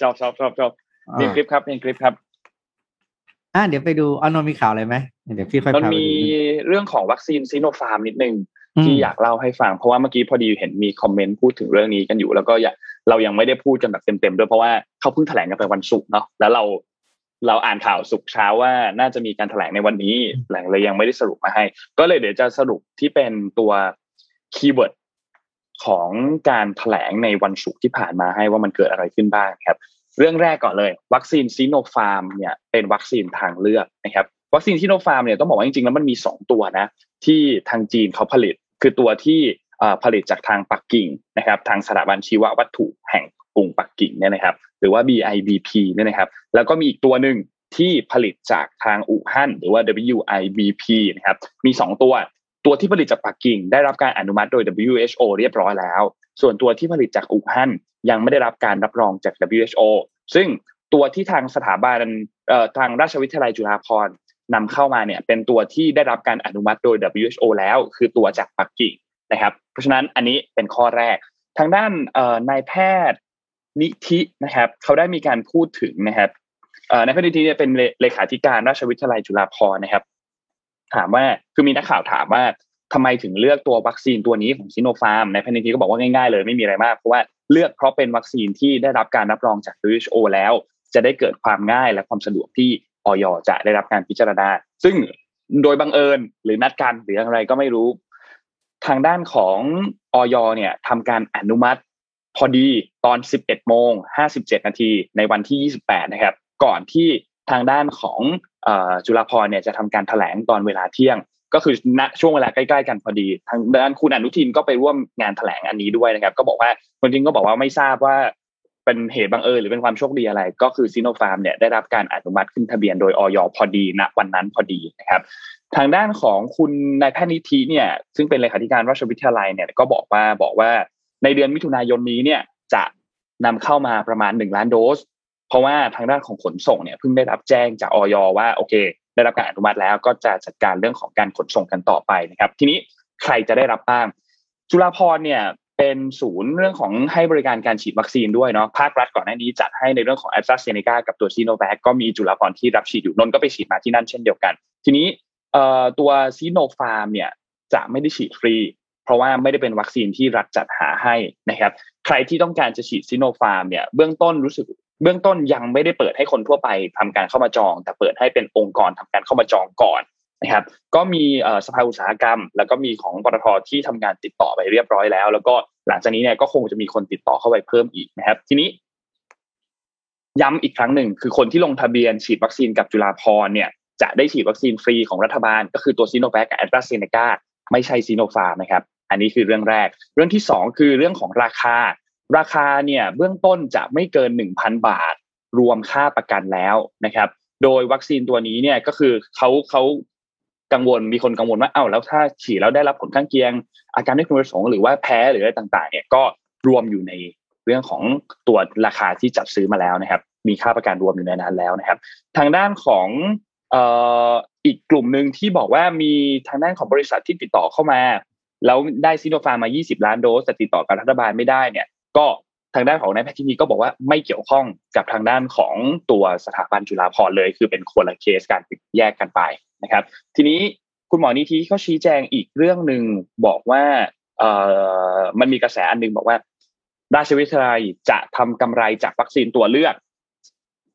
ชอบชอบชอบชอบเนียนกริบครับเนียนกริบครับอ่าเดี๋ยวไปดูอานนท์มีข่าวอะไรไหมเดี๋ยวพี่ค่อยมันพาไปมีดูเรื่องของวัคซีนซีโนฟาร์มนิดนึงอืมที่อยากเล่าให้ฟัง เพราะว่าเมื่อกี้พอดีเห็นมีคอมเมนต์พูดถึงเรื่องนี้กันอยู่ แล้วก็อยากเรายังไม่ได้พูดกันแบบเต็มๆด้วยเพราะว่าเขาเพิ่งแถลงกันไปวันศุกร์เนาะแล้วเราเราอ่านข่าวศุกร์เช้าว่าน่าจะมีการแถลงในวันนี้แหละเลยยังไม่ได้สรุปมาให้ ก็เลยเดี๋ยวจะสรุปที่เป็นตัว keyword ของการแถลงในวันศุกร์ที่ผ่านมาให้ว่ามันเกิดอะไรขึ้นบ้างครับเรื่องแรกก่อนเลย วัคซีนซีโนฟาร์มเนี่ยเป็นวัคซีนทางเลือกนะครับวัคซีนซีโนฟาร์มเนี่ยต้องบอกว่าจริงๆแล้วมันมี 2 ตัวนะที่ทางจีนเขาผลิต คือตัวที่ผลิตจากทางปักกิ่งนะครับทางสถาบันชีววัตถุแห่งกรุงปักกิ่งเนี่ยนะครับหรือว่า BIBP เนี่ยนะครับแล้วก็มีอีกตัวหนึ่งที่ผลิตจากทางอู่ฮั่นหรือว่า WIBP นะครับมี 2 ตัว ตัวที่ผลิตจากปักกิ่งได้รับการอนุมัติโดย WHO เรียบร้อยแล้ว ส่วนตัวที่ผลิตจากอู่ฮั่นยังไม่ได้รับการรับรองจาก WHO ซึ่งตัวที่ทางสถาบันทางราชวิทยาลัยจุฬาภรณ์นำเข้ามาเนี่ยเป็นตัวที่ได้รับการอนุมัติโดย WHO แล้ว คือตัวจากปักกิ่งนะครับ เพราะฉะนั้นอันนี้เป็นข้อแรก ทางด้านนายแพทย์นิธินะครับเขาได้มีการพูดถึงนะครับนายแพทย์นิธิเนี่ยเป็นเลเลขาธิการราชวิทยาลัยจุฬาภรณ์นะครับ ถามว่าคือมีนักข่าวถามว่าทำไมถึงเลือกตัววัคซีนตัวนี้ของซิโนฟาร์มในแพทย์นิธิก็บอกว่าง่ายๆเลยไม่มีอะไรมากเพราะว่าเลือกเพราะเป็นวัคซีนที่ได้รับการรับรองจาก WHO แล้ว จะได้เกิดความง่ายและความสะดวกที่ออยจะได้รับการพิจารณา ซึ่งโดยบังเอิญหรือนัดกันหรืออะไรก็ไม่รู้ ทางด้านของออยเนี่ยทำการอนุมัติ พอดีตอน 11โมง57 นาทีในวันที่ 28 นะครับ ก่อนที่ทางด้านของ จุฬาภรเนี่ยจะทำการแถลงตอนเวลาเที่ยง ก็คือณช่วงเวลาใกล้ๆกันพอดี ทางด้านคุณอนุทินก็ไปร่วมงานแถลงอันนี้ด้วยนะครับ ก็บอกว่าคนจริงก็บอกว่าไม่ทราบว่าเป็นเหตุบังเอิญหรือเป็นความโชคดีอะไร ก็คือซีโนฟาร์มเนี่ยได้รับการอนุมัติขึ้นทะเบียนโดยออยพอดีณวันนั้นพอดีนะครับ ทางด้านของคุณนายแพทย์นิธิเนี่ยซึ่งเป็นเลขาธิการราชวิทยาลัยเนี่ยก็บอกว่าบอกว่าในเดือนมิถุนายนนี้เนี่ยจะนำเข้ามาประมาณหนึ่งล้านโดส เพราะว่าทางด้านของขนส่งเนี่ยเพิ่งได้รับแจ้งจากออยว่าโอเค ได้รับการอนุมัติแล้วก็จะจัดการเรื่องของการขนส่งกันต่อไปนะครับ ทีนี้ใครจะได้รับบ้างจุฬาภรเนี่ยเป็นศูนย์เรื่องของให้บริการการฉีดวัคซีนด้วยเนาะภาครัฐก่อนหน้านี้จัดให้ในเรื่องของแอสตราเซเนกากับตัวซีโนแวคก็มีจุฬาภรที่รับฉีดอยู่นนก็ไปฉีดมาที่นั่นเช่นเดียวกัน ทีนี้ตัวซีโนฟาร์มเนี่ยจะไม่ได้ฉีดฟรี เพราะว่าไม่ได้เป็นวัคซีนที่รัฐจัดหาให้นะครับ ใครที่ต้องการจะฉีดซีโนฟาร์มเนี่ยเบื้องต้นรู้สึก เบื้องต้นยังไม่ได้เปิดให้คนทั่วไปทำการเข้ามาจอง แต่เปิดให้เป็นองค์กรทำการเข้ามาจองก่อนนะครับ ก็มีสภาอุตสาหกรรม แล้วก็มีของปตทที่ทำงานติดต่อไปเรียบร้อยแล้ว แล้วก็หลังจากนี้เนี่ยก็คงจะมีคนติดต่อเข้าไปเพิ่มอีกนะครับ ทีนี้ ย้ำอีกครั้งหนึ่งคือคนที่ลงทะเบียนฉีดวัคซีนกับจุฬาภรณ์เนี่ยจะได้ฉีดวัคซีนฟรีของรัฐบาล ก็คือตัวซีโนแวคกับแอสตราเซเนกาไม่ใช่ซีโนฟาร์มนะครับ อันนี้คือเรื่องแรก เรื่องที่สองคือเรื่องของราคา ราคาเนี่ยเบื้องต้นจะไม่เกินหนึ่งพันบาท รวมค่าประกันแล้วนะครับ โดยวัคซีนตัวนี้เนี่ยก็คือเขาเขากังวลมีคนกังวลว่าเอ้าแล้วถ้าฉีดแล้วได้รับผลข้างเคียง อาการไม่พึงประสงค์หรือว่าแพ้หรืออะไรต่างๆ เนี่ยก็รวมอยู่ในเรื่องของตัวราคาที่จัดซื้อมาแล้วนะครับ มีค่าประกันรวมอยู่ในนั้นแล้วนะครับ ทางด้านของอ,อ,อีกกลุ่มหนึ่งที่บอกว่ามีทางด้านของบริษัทที่ติดต่อเข้ามา แล้วได้ซิโนฟาร์มา 20 ล้านโดสแต่ติดต่อกับรัฐบาลไม่ได้เนี่ย ก็ทางด้านของนายแพทย์ที่นี้ก็บอกว่าไม่เกี่ยวข้องกับทางด้านของตัวสถาบันจุฬาภรณ์เลย คือเป็นคนละเคสการแยกกันไปนะครับ ทีนี้คุณหมอนิธิเขาชี้แจงอีกเรื่องหนึ่งบอกว่าเอ่อมันมีกระแสอันหนึ่งบอกว่า ราชวิทยาลัยจะทำกำไรจากวัคซีนตัวเลือก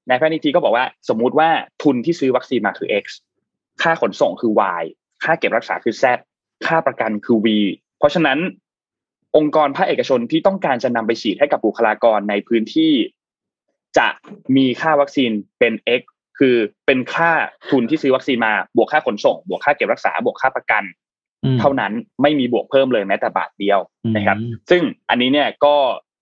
นายแพทย์นิธิก็บอกว่า สมมุติว่าทุนที่ซื้อวัคซีนมาคือ X ค่าขนส่งคือ Y ค่าเก็บรักษาคือ Z ค่าประกันคือ V เพราะฉะนั้น องค์กรภาคเอกชนที่ต้องการจะนำไปฉีดให้กับบุคลากรในพื้นที่ จะมีค่าวัคซีนเป็น X คือเป็นค่าทุนที่ซื้อวัคซีนมาบวกค่าขนส่ง บวกค่าเก็บรักษาบวกค่าประกัน เท่านั้นไม่มีบวกเพิ่มเลยแม้แต่บาทเดียวนะครับ ซึ่งอันนี้เนี่ยก็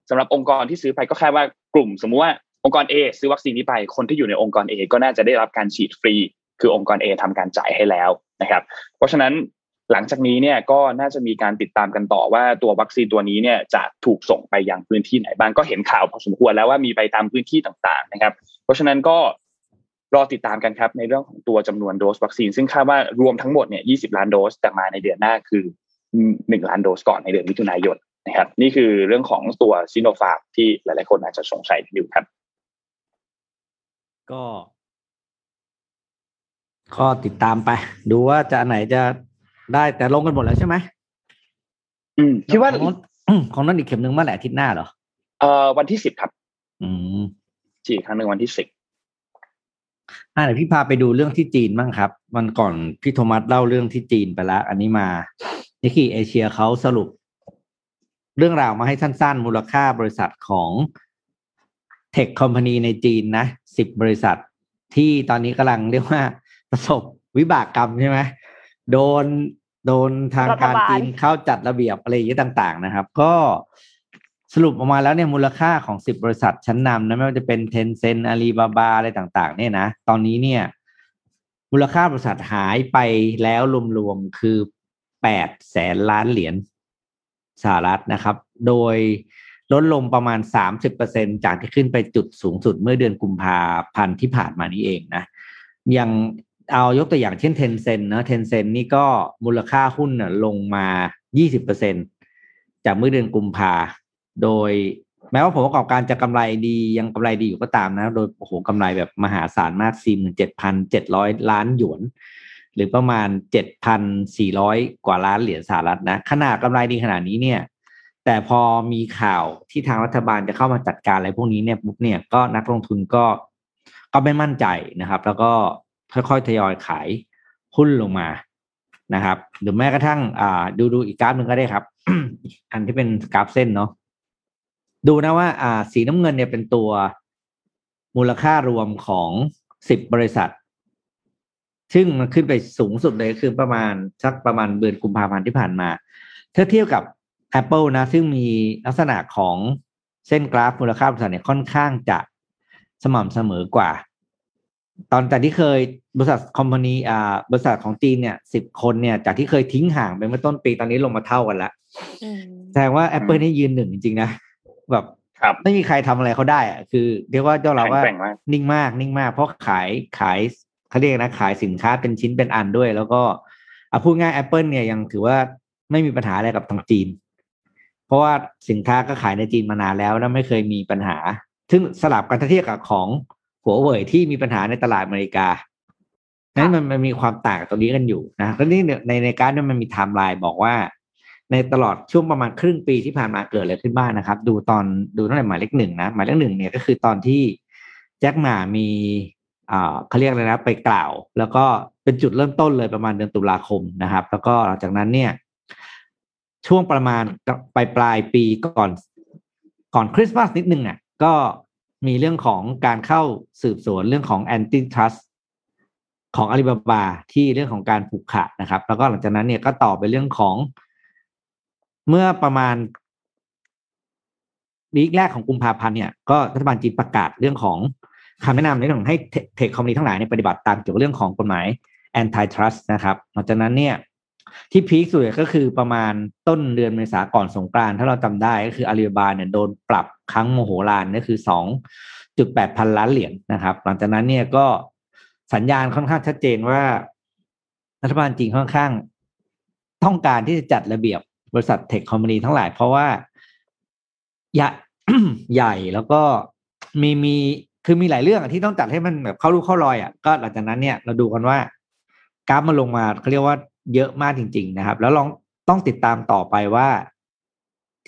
สำหรับองค์กรที่ซื้อไปก็แค่ว่ากลุ่ม สมมุติว่าองค์กร A ซื้อวัคซีนนี้ไปคนที่อยู่ในองค์กร A ก็น่าจะได้รับการฉีดฟรี คือองค์กร A ทำการจ่ายให้แล้วนะครับ เพราะฉะนั้น หลังจากนี้เนี่ยก็น่าจะมีการติดตามกันต่อว่าตัววัคซีนตัวนี้เนี่ยจะถูกส่งไปยังพื้นที่ไหนบ้างก็เห็นข่าวพอสมควรแล้วว่ามีไปตามพื้นที่ต่างๆนะครับ เพราะฉะนั้นก็รอติดตามกันครับในเรื่องของตัวจำนวนโดสวัคซีน ซึ่งคาดว่ารวมทั้งหมดเนี่ย20ล้านโดสแต่มาในเดือนหน้าคือ1ล้านโดสก่อนในเดือนมิถุนายนนะครับ นี่คือเรื่องของตัวซิโนฟาร์ที่หลาย ๆ คนอาจจะสงสัยอยู่ครับ ก็ ก็ติดตามไป ดูว่าจะไหนจะ ได้แต่ลงกันหมดแล้วใช่ไหมอืมคิดว่าของนั่นอีกเข็มหนึ่งเมื่อไหร่อาทิตย์หน้าเหรอเอ่อวันที่สิบครับ อืมฉีดครั้งหนึ่งวันที่สิบอ่าเดี๋ยวพี่พาไปดูเรื่องที่จีนบ้างครับวันก่อนพี่โทมัสเล่าเรื่องที่จีนไปแล้วอันนี้มานิคีเอเชียเขาสรุป เรื่องราวมาให้สั้นๆ มูลค่าบริษัทของเทคคอมพานีในจีนนะสิบบริษัทที่ตอนนี้กำลังเรียกว่า ประสบวิบากกรรมใช่ไหมโดน โดนทางการจีนเข้าจัดระเบียบอะไรอย่างนี้ต่าง ๆ นะครับ ก็สรุปออกมาแล้วเนี่ยมูลค่าของสิบบริษัทชั้นนำนะไม่ว่าจะเป็นเทนเซ็นอาลีบาบาอะไรต่าง ๆ เนี่ยนะ ตอนนี้เนี่ย มูลค่าบริษัทหายไปแล้วรวมๆคือแปดแสนล้านเหรียญสหรัฐนะครับ โดยลดลงประมาณสามสิบเปอร์เซ็นจากที่ขึ้นไปจุดสูงสุดเมื่อเดือนกุมภาพันธ์ที่ผ่านมานี้เองนะยัง เอายกตัวอย่างเช่นเทนเซ็นนะเทนเซ็นนี่ก็มูลค่าหุ้นลงมายี่สิบเปอร์เซ็นจากเมื่อเดือนกุมภาโดยแม้ว่าผลประกอบการจะกำไรดียังกำไรดีอยู่ก็ตามนะ โดยโอ้โหกำไรแบบมหาศาลมากสี่หมื่นเจ็ดพันเจ็ดร้อยล้านหยวน หรือประมาณเจ็ดพันสี่ร้อยกว่าล้านเหรียญสหรัฐนะ ขนาดกำไรดีขนาดนี้เนี่ย แต่พอมีข่าวที่ทางรัฐบาลจะเข้ามาจัดการอะไรพวกนี้เนี่ยปุ๊บเนี่ยก็นักลงทุนก็ก็ไม่มั่นใจนะครับ แล้วก็ ค่อยๆทยอยขายหุ้นลงมานะครับ หรือแม้กระทั่งอ่าดูดูอีกกราฟหนึ่งก็ได้ครับ อันที่เป็นกราฟเส้นเนาะดูนะว่า อ่า สีน้ำเงินเนี่ยเป็นตัวมูลค่ารวมของสิบบริษัท ซึ่งมันขึ้นไปสูงสุดเลยคือประมาณสักประมาณเดือนกุมภาพันธ์ที่ผ่านมา ถ้าเทียบกับ Apple นะ ซึ่งมีลักษณะของเส้นกราฟมูลค่าบริษัทเนี่ยค่อนข้างจะสม่ำเสมอกว่า ตอนแต่ที่เคยบริษัทคอมพานีอ่าบริษัทของจีนเนี่ยสิบคนเนี่ยจากที่เคยทิ้งห่างไปเมื่อต้นปีตอนนี้ลงมาเท่ากันแล้วแสดงว่า Apple นี่ยืนหนึ่งจริงๆนะแบบไม่มีใครทำอะไรเขาได้อะคือ เรียกว่าเจ้าเราว่านิ่งมากนิ่งมากเพราะขายขายเขาเรียกนะขายสินค้าเป็นชิ้นเป็นอันด้วย แล้วก็เอาพูดง่าย Apple เนี่ยยังถือว่าไม่มีปัญหาอะไรกับทางจีน เพราะว่าสินค้าก็ขายในจีนมานานแล้วแล้วไม่เคยมีปัญหา ซึ่งสลับกันเทียบกับของ หัวเว่ยที่มีปัญหาในตลาดอเมริกา นั้นมันมันมีความต่างตรงนี้กันอยู่นะแล้วนี่ในในการนั้นมันมีไทม์ไลน์บอกว่า ในตลอดช่วงประมาณครึ่งปีที่ผ่านมาเกิดอะไรขึ้นบ้างนะครับ ดูตอนดูตั้งแต่หมายเลขหนึ่งนะหมายเลขหนึ่งเนี่ยก็คือตอนที่แจ็คหม่ามีอ่าเขาเรียกอะไรนะไปกล่าว แล้วก็เป็นจุดเริ่มต้นเลยประมาณเดือนตุลาคมนะครับ แล้วก็หลังจากนั้นเนี่ยช่วงประมาณปลายปลายปีก่อนก่อนคริสต์มาสนิดนึงอะก็ มีเรื่องของการเข้าสืบสวนเรื่องของแอนตี้ทรัสของอาลีบาบาที่เรื่องของการผูกขาดนะครับ แล้วก็หลังจากนั้นเนี่ยก็ต่อไปเรื่องของ เมื่อประมาณวีคแรกของกุมภาพันธ์เนี่ยก็รัฐบาลจีนประกาศเรื่องของคำแนะนำในเรื่องของให้เทคคอมพานีทั้งหลายเนี่ยปฏิบัติตามเกี่ยวกับเรื่องของกฎหมาย antitrust นะครับหลังจากนั้นเนี่ยที่พีคสุดก็คือประมาณต้นเดือนเมษาก่อนสงกรานถ้าเราจาได้ก็คืออาลีบาบาเนี่ยโดนปรับ ครั้งโมโหลานนี่คือสองจุดแปดพันล้านเหรียญนะครับ หลังจากนั้นเนี่ยก็สัญญาณค่อนข้างชัดเจนว่ารัฐบาลจีนค่อนข้างต้องการที่จะจัดระเบียบบริษัทเทคคอมพานีทั้งหลาย เพราะว่าใหญ่ใหญ่แล้วก็มีมีคือมีหลายเรื่องที่ต้องจัดให้มันแบบเข้ารูเข้ารอยอะก็หลังจากนั้นเนี่ยเราดูกันว่ากราฟมันลงมาเขาเรียกว่าเยอะมากจริง ๆ นะครับ แล้วลองต้องติดตามต่อไปว่า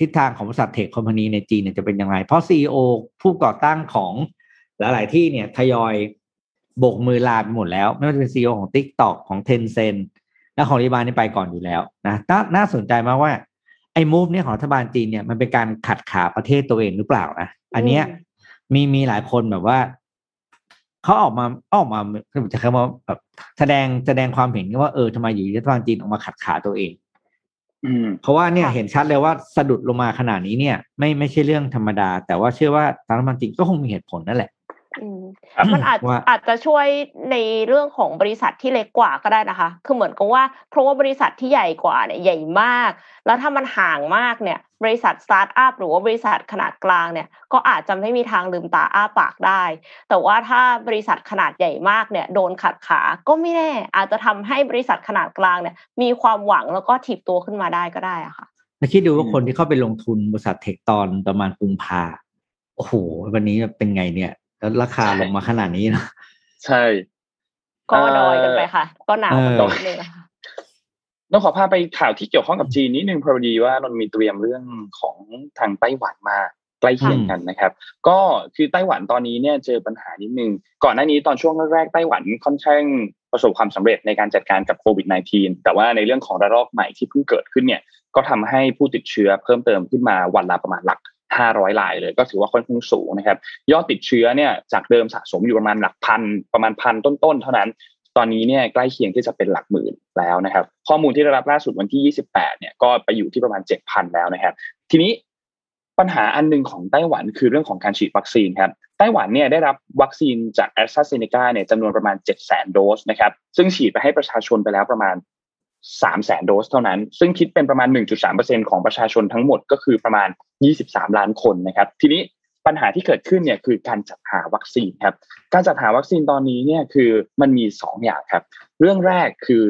ทิศทางของบริษัทเทคคอมพานีในจีนเนี่ยจะเป็นยังไงเพราะซีอผู้ก่อตั้งของหลาย ๆ ที่เนี่ยทยอยโบกมือลาไปหมดแล้ว ไม่ว่าจะเป็นซีอของ t ิ k t o k ของ Tencent และของรีบานนี่ไปก่อนอยู่แล้วนะน่าน่าสนใจมากว่าไอ้มูฟเนี่ยของรัฐบาลจีนเนี่ยมันเป็นการขัดขาประเทศตัวเองหรือเปล่านะอันเนี้ยมีมีหลายคนแบบว่าเขาออกมาออกมาจะคำว่าแบบแสดงแสดงความเห็นว่าเออทำไมอยู่รัฐบาลจีนออกมาขัดขาตัวเองอืม เพราะว่าเนี่ยเห็นชัดเลยว่าสะดุดลงมาขนาดนี้เนี่ย ไม่ไม่ใช่เรื่องธรรมดา แต่ว่าเชื่อว่าทางรัฐบาลจีนก็คงมีเหตุผลนั่นแหละ มันอาจอาจจะช่วยในเรื่องของบริษัทที่เล็กกว่าก็ได้นะคะ คือเหมือนกับว่าเพราะว่าบริษัทที่ใหญ่กว่าเนี่ยใหญ่มาก แล้วถ้ามันห่างมากเนี่ย บริษัทสตาร์ทอัพหรือว่าบริษัทขนาดกลางเนี่ย ก็อาจจะไม่มีทางลืมตาอ้าปากได้ แต่ว่าถ้าบริษัทขนาดใหญ่มากเนี่ย โดนขัดขา ก็ไม่แน่ อาจจะทำให้บริษัทขนาดกลางเนี่ย มีความหวังแล้วก็ถีบตัวขึ้นมาได้ก็ได้อะค่ะคิดดูว่าคนที่เข้าไปลงทุนบริษัท tech ตอนประมาณกุมภาโอ้โหวันนี้เป็นไงเนี่ย แล้วราคาลงมาขนาดนี้นะใช่ ก็ดอยกันไปค่ะ ก็หนาวตรงนี้นะคะต้องขอพาไปข่าวที่เกี่ยวข้องกับจีนนิดนึงพอดีว่านนมีเตรียมเรื่องของทางไต้หวันมาใกล้เคียงกันนะครับ ก็คือไต้หวันตอนนี้เนี่ยเจอปัญหานิดนึงก่อนหน้านี้ตอนช่วงแรกๆไต้หวันค่อนข้างประสบความสำเร็จในการจัดการกับโควิด -19 แต่ว่าในเรื่องของระลอกใหม่ที่เพิ่งเกิดขึ้นเนี่ย ก็ทำให้ผู้ติดเชื้อเพิ่มเติมขึ้นมาวันละประมาณหลัก 500รายเลยก็ถือว่าค่อนข้างสูงนะครับ ยอดติดเชื้อเนี่ยจากเดิมสะสมอยู่ประมาณหลักพันประมาณพันต้นๆเท่านั้น ตอนนี้เนี่ยใกล้เคียงที่จะเป็นหลักหมื่นแล้วนะครับ ข้อมูลที่ได้รับล่าสุดวันที่ 28 เนี่ยก็ไปอยู่ที่ประมาณ 7,000 แล้วนะครับ ทีนี้ปัญหาอันนึงของไต้หวันคือเรื่องของการฉีดวัคซีนครับไต้หวันเนี่ยได้รับวัคซีนจากแอสตราเซเนกาเนี่ยจำนวนประมาณ 7 0 0 0 0โดสนะครับซึ่งฉีดไปให้ประชาชนไปแล้วประมาณ สามแสนโดสเท่านั้น ซึ่งคิดเป็นประมาณ 1.3%ของประชาชนทั้งหมดก็คือประมาณ 23 ล้านคนนะครับ ทีนี้ปัญหาที่เกิดขึ้นเนี่ยคือการจัดหาวัคซีนครับ การจัดหาวัคซีนตอนนี้เนี่ยคือมันมีสองอย่างครับ เรื่องแรกคือ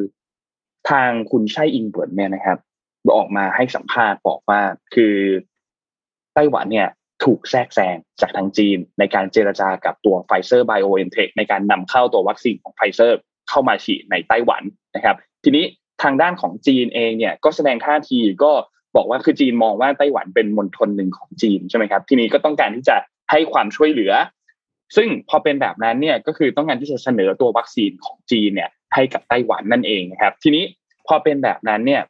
ทางคุณไช่อิงเหวินเนี่ยนะครับออกมาให้สัมภาษณ์บอกว่าคือไต้หวันเนี่ยถูกแทรกแซงจากทางจีน ในการเจรจากับตัวไฟเซอร์ไบโอเอ็นเทคในการนำเข้าตัววัคซีนของไฟเซอร์เข้ามาฉีดในไต้หวันนะครับ ทีนี้ ทางด้านของจีนเองเนี่ยก็แสดงท่าทีก็บอกว่าคือจีนมองว่าไต้หวันเป็นมณฑลหนึ่งของจีนใช่ไหมครับทีนี้ก็ต้องการที่จะให้ความช่วยเหลือ ซึ่งพอเป็นแบบนั้นเนี่ยก็คือต้องการที่จะเสนอตัววัคซีนของจีนเนี่ยให้กับไต้หวันนั่นเองนะครับทีนี้พอเป็นแบบนั้นเนี่ย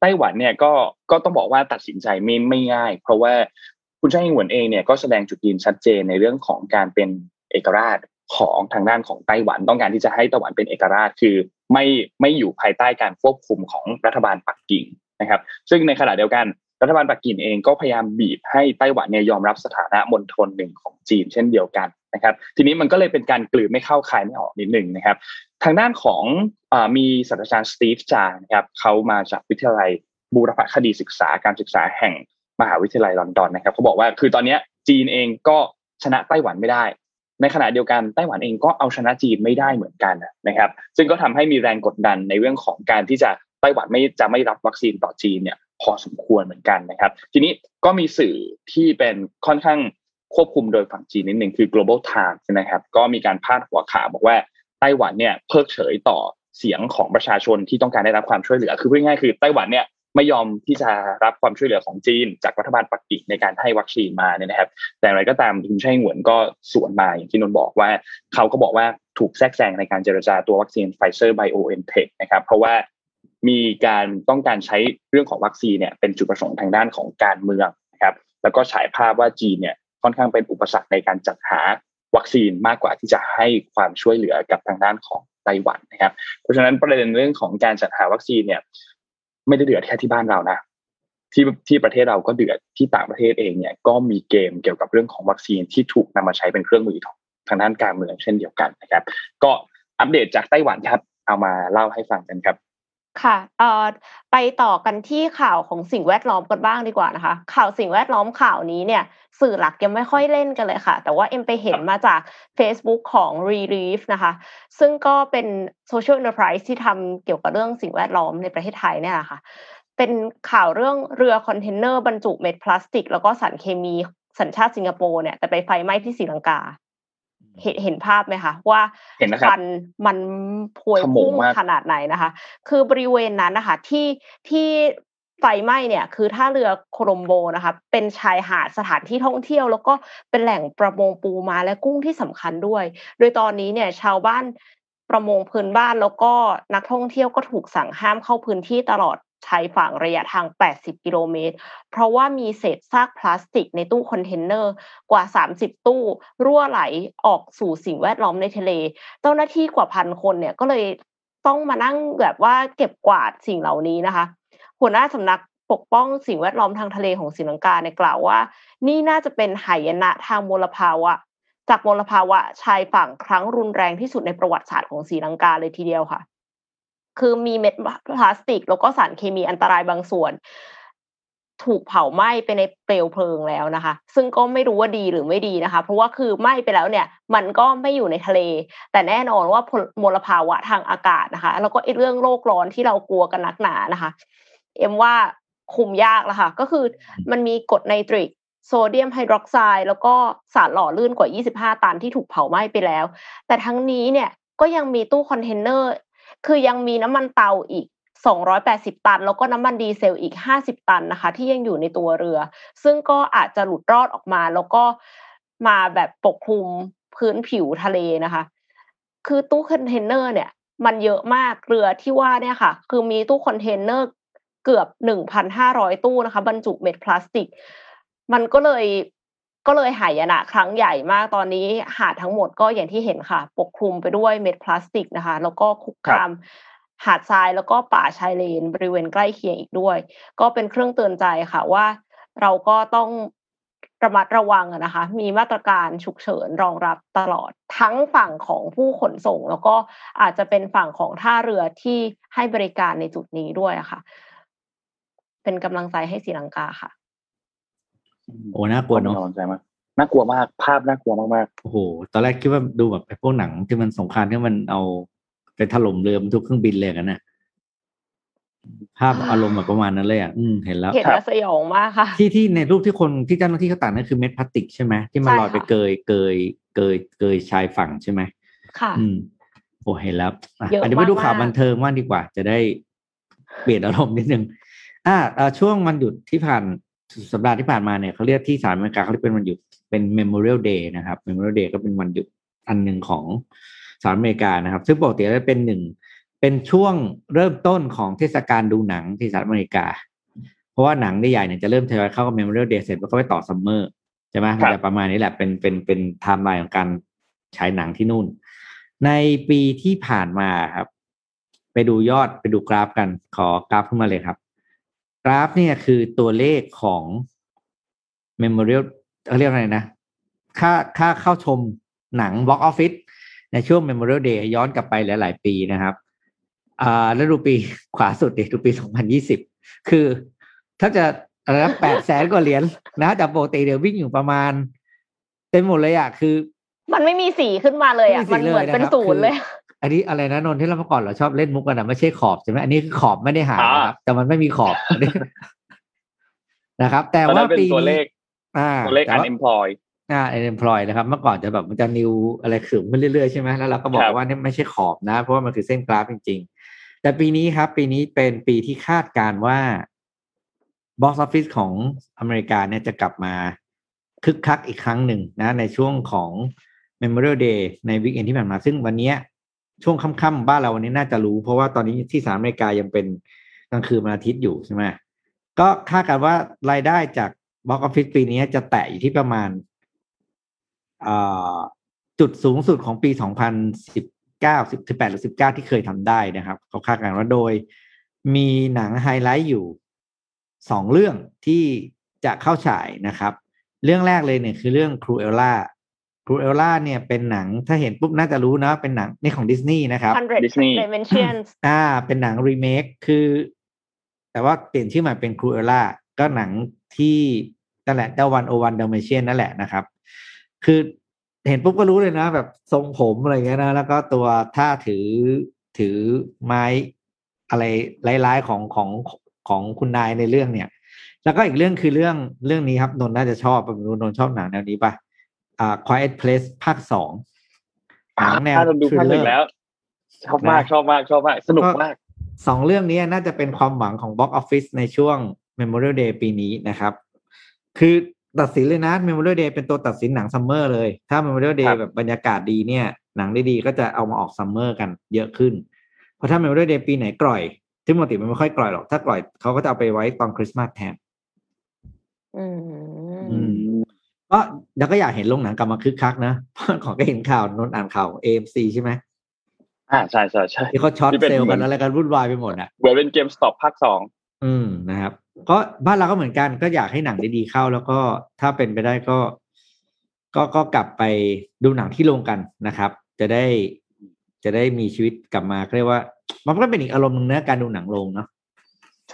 ไต้หวันเนี่ยก็ก็ต้องบอกว่าตัดสินใจไม่ไม่ง่าย เพราะว่าคุณชาอิงหวนเองเนี่ยก็แสดงจุดยืนชัดเจนในเรื่องของการเป็นเอกราช ของทางด้านของไต้หวันต้องการที่จะให้ไต้หวันเป็นเอกราชคือไม่ไม่อยู่ภายใต้การควบคุมของรัฐบาลปักกิ่งนะครับ ซึ่งในขณะเดียวกันรัฐบาลปักกิ่งเองก็พยายามบีบให้ไต้หวันเนี่ยยอมรับสถานะมณฑลหนึ่งของจีนเช่นเดียวกันนะครับ ทีนี้มันก็เลยเป็นการกลืนไม่เข้าคายไม่ออกนิดหนึ่งนะครับ ทางด้านของอมีศาสตราจารย์สตีฟจางนะครับเขามาจากวิทยาลัยบูรพคดีศึกษาการศึกษาแห่งมหาวิทยาลัยลอนดอนนะครับเขาบอกว่าคือตอนนี้จีนเองก็ชนะไต้หวันไม่ได้ ในขณะเดียวกันไต้หวันเองก็เอาชนะจีนไม่ได้เหมือนกันนะครับ ซึ่งก็ทำให้มีแรงกดดันในเรื่องของการที่จะไต้หวันไม่จะไม่รับวัคซีนต่อจีนเนี่ยพอสมควรเหมือนกันนะครับ ทีนี้ก็มีสื่อที่เป็นค่อนข้างควบคุมโดยฝั่งจีนนิดหนึ่งคือ global times นะครับ ก็มีการพาดหัวข่าวบอกว่าไต้หวันเนี่ยเพิกเฉยต่อเสียงของประชาชนที่ต้องการได้รับความช่วยเหลือ คือพูดง่ายๆคือไต้หวันเนี่ย ไม่ยอมที่จะรับความช่วยเหลือของจีน จากรัฐบาลปักกิ่งในการให้วัคซีนมาเนี่ยนะครับ แต่อะไรก็ตามคุณไช่อิงเหวินก็สวนมาอย่างที่นนท์บอกว่า เขาก็บอกว่าถูกแทรกแซงในการเจรจาตัววัคซีนไฟเซอร์ไบโอเอ็นเทคนะครับ เพราะว่ามีการต้องการใช้เรื่องของวัคซีนเนี่ยเป็นจุดประสงค์ทางด้านของการเมืองนะครับแล้วก็ฉายภาพว่าจีนเนี่ยค่อนข้างเป็นอุปสรรคในการจัดหาวัคซีนมากกว่าที่จะให้ความช่วยเหลือกับทางด้านของไต้หวันนะครับ เพราะฉะนั้นประเด็นเรื่องของการจัดหาวัคซีนเนี่ย ไม่ได้เดือดแค่ที่บ้านเรานะที่ที่ประเทศเราก็เดือดที่ต่างประเทศเองเนี่ยก็มีเกมเกี่ยวกับเรื่องของวัคซีนที่ถูกนำมาใช้เป็นเครื่องมือทางด้านการเมืองเช่นเดียวกันนะครับ ก็อัปเดตจากไต้หวันครับเอามาเล่าให้ฟังกันครับ ค่ะเอ่อไปต่อกันที่ข่าวของสิ่งแวดล้อมกันบ้างดีกว่านะคะ ข่าวสิ่งแวดล้อมข่าวนี้เนี่ย สื่อหลักยังไม่ค่อยเล่นกันเลยค่ะ แต่ว่าเอ็มไปเห็นมาจาก Facebook ของ Relief นะคะ ซึ่งก็เป็น Social Enterprise ที่ทำเกี่ยวกับเรื่องสิ่งแวดล้อมในประเทศไทยเนี่ยแหละค่ะ เป็นข่าวเรื่องเรือคอนเทนเนอร์บรรจุเม็ดพลาสติก แล้วก็สารเคมีสัญชาติสิงคโปร์เนี่ยแต่ไปไฟไหม้ที่ศรีลังกา เห็นเห็นภาพไหมคะว่าเห็นนะครับควันมันพวยขโมงพุ่งมากขนาดไหนนะคะ คือบริเวณนั้นนะคะที่ที่ไฟไหม้เนี่ยคือท่าเรือโคลอมโบนะคะเป็นชายหาดสถานที่ท่องเที่ยว แล้วก็เป็นแหล่งประมงปูม้าและกุ้งที่สำคัญด้วย โดยตอนนี้เนี่ยชาวบ้านประมงพื้นบ้านแล้วก็นักท่องเที่ยวก็ถูกสั่งห้ามเข้าพื้นที่ตลอด ชายฝั่งระยะทาง 80 กิโลเมตร เพราะว่ามีเศษซากพลาสติกในตู้คอนเทนเนอร์กว่า 30 ตู้ รั่วไหลออกสู่สิ่งแวดล้อมในทะเล เจ้าหน้าที่กว่าพันคนเนี่ยก็เลยต้องมานั่งแบบว่าเก็บกวาดสิ่งเหล่านี้นะคะ หัวหน้าสำนักปกป้องสิ่งแวดล้อมทางทะเลของศรีลังกาเนี่ยกล่าวว่า นี่น่าจะเป็นหายนะทางมลภาวะ จากมลภาวะชายฝั่งครั้งรุนแรงที่สุดในประวัติศาสตร์ของศรีลังกาเลยทีเดียวค่ะ คือมีเม็ดพลาสติก แล้วก็สารเคมีอันตรายบางส่วน ถูกเผาไหม้ไปในเปลวเพลิงแล้วนะคะ ซึ่งก็ไม่รู้ว่าดีหรือไม่ดีนะคะ เพราะว่าคือไหม้ไปแล้วเนี่ย มันก็ไม่อยู่ในทะเล แต่แน่นอนว่ามลภาวะทางอากาศนะคะ แล้วก็ไอ้เรื่องโลกร้อนที่เรากลัวกันนักหนานะคะ เอ็มว่าคุมยากแล้วค่ะ ก็คือมันมีกรดไนตริกโซเดียมไฮดรอกไซด์แล้วก็สารหล่อลื่นกว่า 25 ตันที่ถูกเผาไหม้ไปแล้ว แต่ทั้งนี้เนี่ยก็ยังมีตู้คอนเทนเนอร์ คือยังมีน้ำมันเตาอีก 280 ตัน แล้วก็น้ำมันดีเซลอีก 50 ตันนะคะ ที่ยังอยู่ในตัวเรือ ซึ่งก็อาจจะหลุดรอดออกมา แล้วก็มาแบบปกคลุมพื้นผิวทะเลนะคะ คือตู้คอนเทนเนอร์เนี่ย มันเยอะมากเรือที่ว่าเนี่ยค่ะ คือมีตู้คอนเทนเนอร์เกือบ 1,500 ตู้นะคะ บรรจุเม็ดพลาสติก มันก็เลย ก็เลยหายนะครั้งใหญ่มากตอนนี้หาดทั้งหมดก็อย่างที่เห็นค่ะ ปกคลุมไปด้วยเม็ดพลาสติกนะคะ แล้วก็คุกคามหาดทรายแล้วก็ป่าชายเลน บริเวณใกล้เคียงอีกด้วย ก็เป็นเครื่องเตือนใจค่ะว่า เราก็ต้องระมัดระวังอะนะคะ มีมาตรการฉุกเฉินรองรับตลอดทั้งฝั่งของผู้ขนส่ง แล้วก็อาจจะเป็นฝั่งของท่าเรือที่ให้บริการในจุดนี้ด้วยอะค่ะ เป็นกำลังใจให้ศรีลังกาค่ะ โอ้น่ากลัวเนาะกำลังใจมากน่ากลัวมากภาพน่ากลัวมากโอ้โหตอนแรกคิดว่าดูแบบไอ้พวกหนังที่มันสงครามที่มันเอาไปถล่มเรือบรรทุกเครื่องบินเลยกันน่ะภาพอารมณ์แบบประมาณนั้นเลยอะอืมเห็นแล้วเห็นแล้วสยองมากค่ะ ที่ที่ในรูปที่คนที่เจ้าหน้าที่เขาตัดนั่นคือเม็ดพลาสติกใช่ไหมที่มันใช่ลอยไปค่ะเกยเกยเกยเกยชายฝั่งใช่ไหมค่ะ อืมโอ้เห็นแล้วอะเยอะอันนี้ไปดูข่าวมากๆบันเทิงว่างดีกว่า จะได้เปลี่ยนอารมณ์นิดนึงอ่าเอ่อช่วงวันหยุดที่ผ่าน สัปดาห์ที่ผ่านมาเนี่ยเขาเรียกที่สหรัฐอเมริกาเขาเรียกเป็นวันหยุดเป็น Memorial Day นะครับ Memorial Day ก็เป็นวันหยุดอันหนึ่งของสหรัฐอเมริกานะครับ ซึ่งปกติแล้วเป็นหนึ่งเป็นช่วงเริ่มต้นของเทศกาลดูหนังที่สหรัฐอเมริกา เพราะว่าหนังใหญ่ๆเนี่ยจะเริ่มทยอยเข้ากับ Memorial Day เสร็จแล้วก็ไปต่อซัมเมอร์ใช่ไหมมันจะประมาณนี้แหละเป็นเป็นเป็นไทม์ไลน์ของการฉายหนังที่นู่น ในปีที่ผ่านมาครับ ไปดูยอดไปดูกราฟกันขอกราฟขึ้นมาเลยครับ กราฟเนี่ยคือตัวเลขของ Memorial เขาเรียกอะไรนะ ค่าค่าเข้าชมหนัง Box Office ในช่วง Memorial Day ย้อนกลับไปหลาย ๆ ปีนะครับอ่าแล้วดูปีขวาสุดดิดูปี 2020 คือ ถ้าจะอะไรนะแปดแสนกว่าเหรียญนะจากปกติเดี๋ยววิ่งอยู่ประมาณ เต็มหมดเลยอะคือ มันไม่มีสีขึ้นมาเลยอะไม่มันมีสีเหมือนเลยนะครับเป็นศูนย์เลย อันนี้อะไรนะนนท์ที่เราเมื่อก่อนเราชอบเล่นมุกกันนะไม่ใช่ขอบใช่ไหมอันนี้คือขอบไม่ได้หายนะครับแต่มันไม่มีขอบอันนี้นะครับ แต่ตอนว่านั้นเป็นปีตัวเลนี้ขอ่าตัวเลขแต่ว่า unemployed อ่า unemployed นะครับ เมื่อก่อนจะแบบมันจะนิวอะไรขึ้นขึ้นเรื่อยๆใช่ไหมแล้วเราก็บอคกรับว่านี่ไม่ใช่ขอบนะ เพราะว่ามันคือเส้นกราฟจริง ๆ แต่ปีนี้ครับ ปีนี้เป็นปีที่คาดการณ์ว่า box office ของอเมริกาเนี่ยจะกลับมาคึกคักอีกครั้งหนึ่งนะ ในช่วงของ Memorial Day ในวีคเอนที่ผ่านมาซึ่งวันเนี้ย ช่วงค่ำๆบ้านเราวันนี้น่าจะรู้ เพราะว่าตอนนี้ที่สหรัฐอเมริกายังเป็นกลางคืนวันอาทิตย์อยู่ใช่ไหมก็คาดกันว่ารายได้จาก box office ปีนี้จะแตะอยู่ที่ประมาณจุดสูงสุดของปี 2019 18หรือ19 ที่เคยทำได้นะครับ เขาคาดการณ์ว่าโดยมีหนังไฮไลท์อยู่สองเรื่องที่จะเข้าฉายนะครับ เรื่องแรกเลยเนี่ยคือเรื่อง Cruella Cruella เนี่ยเป็นหนังถ้าเห็นปุ๊บน่าจะรู้นะเป็นหนังนี่ของดิสนีย์นะครับ Hundred and One Dalmatians อ่า เป็นหนังรีเมคคือ แต่ว่าเปลี่ยนชื่อใหม่เป็น Cruella ก็หนังที่นั่นแหละเดวันโอวันเดลเมเชียนนั่นแหละนะครับ คือเห็นปุ๊บก็รู้เลยนะ แบบทรงผมอะไรเงี้ยนะ แล้วก็ตัวท่าถือถือไม้อะไรร้ายๆของของของคุณนายในเรื่องเนี่ย แล้วก็อีกเรื่องคือเรื่องเรื่องนี้ครับนนท์น่าจะชอบนนท์ชอบหนังแนวนี้ปะ อ่า Quiet Place ภาคสองหนังแนวถ้าเราดูภาคหนึ่ง thriller แล้ว ชอบมากนะชอบมากชอบมาก สนุกมากสองเรื่องนี้น่าจะเป็นความหวังของ Box Office ในช่วง Memorial Day ปีนี้นะครับ คือตัดสินเลยนะ Memorial Day เป็นตัวตัดสินหนัง summer เลย ถ้า Memorial Day ครับแบบบรรยากาศดีเนี่ย หนังได้ดีก็จะเอามาออก summer กันเยอะขึ้น เพราะถ้า Memorial Day ปีไหนกร่อยซึ่งปกติมันไม่ค่อยกร่อยหรอก ถ้ากร่อยเขาก็จะเอาไปไว้ตอนคริสต์มาสแทน อืมอืม ก็แล้วก็อยากเห็นโรงหนังกลับมาคึกคักนะเพราะของก็เห็นข่าวนนท์อ่านข่าว AMC ใช่ไหมอ่าใช่ใช่ใช่ที่เขา short ที่เป็น sell เหมืกัอนนอะไรกันวุ่นวายไปหมดอะเหมือนเป็นเกมสต็อปภาคสองอืมนะครับ ก็บ้านเราก็เหมือนกันก็อยากให้หนังดีๆเข้า แล้วก็ถ้าเป็นไปได้ก็ ก็ก็กลับไปดูหนังที่โรงกันนะครับ จะได้จะได้มีชีวิตกลับมาเรียกว่า มันก็เป็นอีกอารมณ์หนึ่งนะการดูหนังโรงเนาะ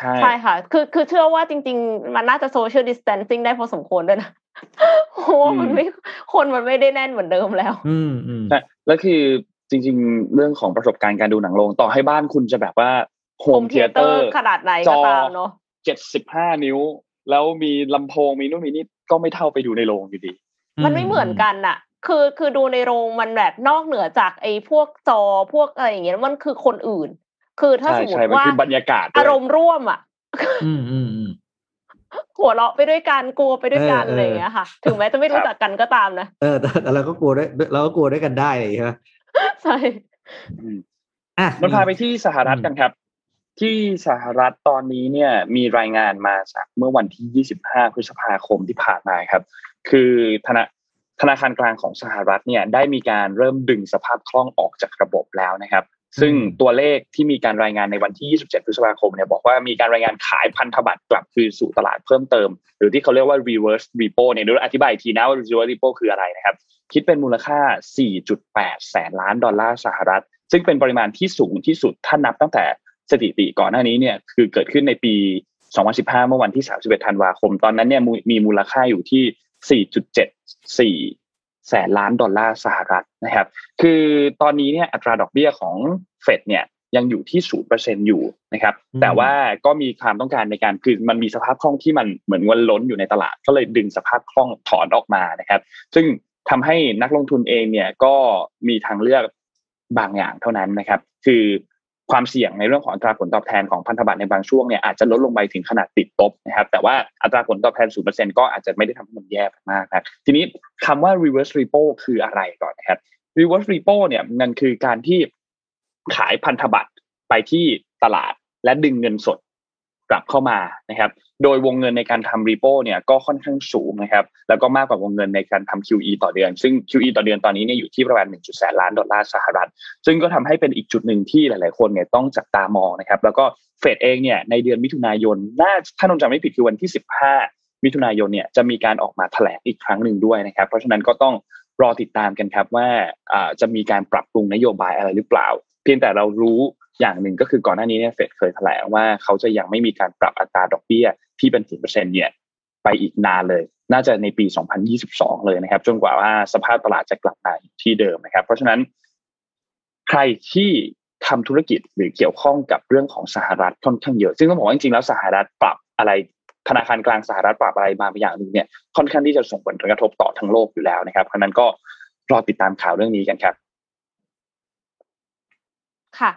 ใช่ใช่ค่ะ คือคือเชื่อว่าจริง ๆ มันน่าจะ social distancing ได้พอสมควรด้วยนะเพราะว่ามันไม่คนมันไม่ได้แน่นเหมือนเดิมแล้ว อืมอืมใช่แล้วคือจริง ๆ เรื่องของประสบการณ์การดูหนังโรงต่อให้บ้านคุณจะแบบว่าโฮม Home เทเตอ theater ร์ขนาดไหนก็ตามเนอะเจ็ดสิบห้านิ้ว แล้วมีลำโพงมีนู่นมีนี่ก็ไม่เท่าไปดูในโรงอยู่ดี มันไม่เหมือนกันน่ะคือคือดูในโรงมันแบบนอกเหนือจากไอ้พวกจอพวกอะไรอย่างเงี้ยมันคือคนอื่น คือถ้าใช่สมมใช่มันคือบรยากาศด้วยอารมณ์ร่วมอะอืมอืมอืมหัวเราะไปด้วยกันกลัวไปด้วยกันเออเออออะไรอย่างเงี้ยค่ะ ถึงแม้จะไม่รู้จักกันก็ตามนะเออแต่แต่เราก็กลัวด้วยเราก็กลัวด้วยกันได้เลยใช่ไหมใช่อืมอะมันพาไปที่สหรัฐกันครับ ที่สหรัฐตอนนี้เนี่ยมีรายงานมาจากเมื่อวันที่ 25 พฤษภาคมที่ผ่านมาครับ คือธนาธนาคารกลางของสหรัฐเนี่ยได้มีการเริ่มดึงสภาพคล่องออกจากระบบแล้วนะครับ ซึ่งตัวเลขที่มีการรายงานในวันที่ 27 พฤษภาคมเนี่ยบอกว่ามีการรายงานขายพันธบัตรกลับคืนสู่ตลาดเพิ่มเติม หรือที่เขาเรียกว่า reverse repo เนี่ยเดี๋ยวอธิบายทีนะว่า reverse repo คืออะไรนะครับ คิดเป็นมูลค่า 4.8 แสนล้านดอลลาร์สหรัฐ ซึ่งเป็นปริมาณที่สูงที่สุดถ้านับตั้งแต่สถิติก่อนหน้านี้เนี่ยคือเกิดขึ้นในปี 2015 เมื่อวันที่ 31 ธันวาคม ตอนนั้นเนี่ยมูมีมูลค่าอยู่ที่ 4.74 แสนล้านดอลลาร์สหรัฐนะครับ คือตอนนี้เนี่ยอัตราดอกเบี้ยของเฟดเนี่ยยังอยู่ที่0%อยู่นะครับ แต่ว่าก็มีความต้องการในการคือมันมีสภาพคล่องที่มันเหมือนเงินล้นอยู่ในตลาด ก็เลยดึงสภาพคล่องถอนออกมานะครับ ซึ่งทำให้นักลงทุนเองเนี่ยก็มีทางเลือกบางอย่างเท่านั้นนะครับ คือ ความเสี่ยงในเรื่องของอัตราผลตอบแทนของพันธบัตรในบางช่วงเนี่ยอาจจะลดลงไปถึงขนาดติดลบนะครับแต่ว่าอัตราผลตอบแทน 0%ก็อาจจะไม่ได้ทำให้มันแย่มากนะทีนี้คำว่า reverse repo คืออะไรก่อนนะครับ reverse repo เนี่ยมันคือการที่ขายพันธบัตรไปที่ตลาดและดึงเงินสดกลับเข้ามานะครับ โดยวงเงินในการทำ repo เนี่ยก็ค่อนข้างสูงนะครับ แล้วก็มากกว่าวงเงินในการทำ QE ต่อเดือน ซึ่ง QE ต่อเดือนตอนนี้เนี่ยอยู่ที่ประมาณ 1. แสนล้านดอลลาร์สหรัฐ ซึ่งก็ทำให้เป็นอีกจุดหนึ่งที่หลาย ๆ คนเนี่ยต้องจับตามองนะครับ แล้วก็เฟดเองเนี่ยในเดือนมิถุนายน น่าถ้านนจำไม่ผิดคือวันที่ 15 มิถุนายนเนี่ยจะมีการออกมาแถลงอีกครั้งหนึ่งด้วยนะครับ เพราะฉะนั้นก็ต้องรอติดตามกันครับว่าจะมีการปรับปรุงนโยบายอะไรหรือเปล่า เพียงแต่เรารู้ อย่างหนึ่งก็คือก่อนหน้านี้เนี่ยเฟดเคยแถลงว่าเขาจะยังไม่มีการปรับอัตราดอกเบี้ยที่เป็นศูนเปอร์เซ็นเนี่ยไปอีกนานเลย น่าจะในปี 2022 เลยนะครับ จนกว่าว่าสภาพตลาดจะกลับมาที่เดิมนะครับ เพราะฉะนั้น ใครที่ทำธุรกิจหรือเกี่ยวข้องกับเรื่องของสหรัฐค่อนข้างเยอะ ซึ่งต้องบอกว่าจริงๆแล้วสหรัฐปรับอะไรธนาคารกลางสหรัฐปรับอะไรมาบางอย่างหนึ่งเนี่ยค่อนข้างที่จะส่งผลกระทบต่อทั้งโลกอยู่แล้วนะครับเพราะนั้นก็รอติดตามข่าวเรื่องนี้กันครับ ค่ะ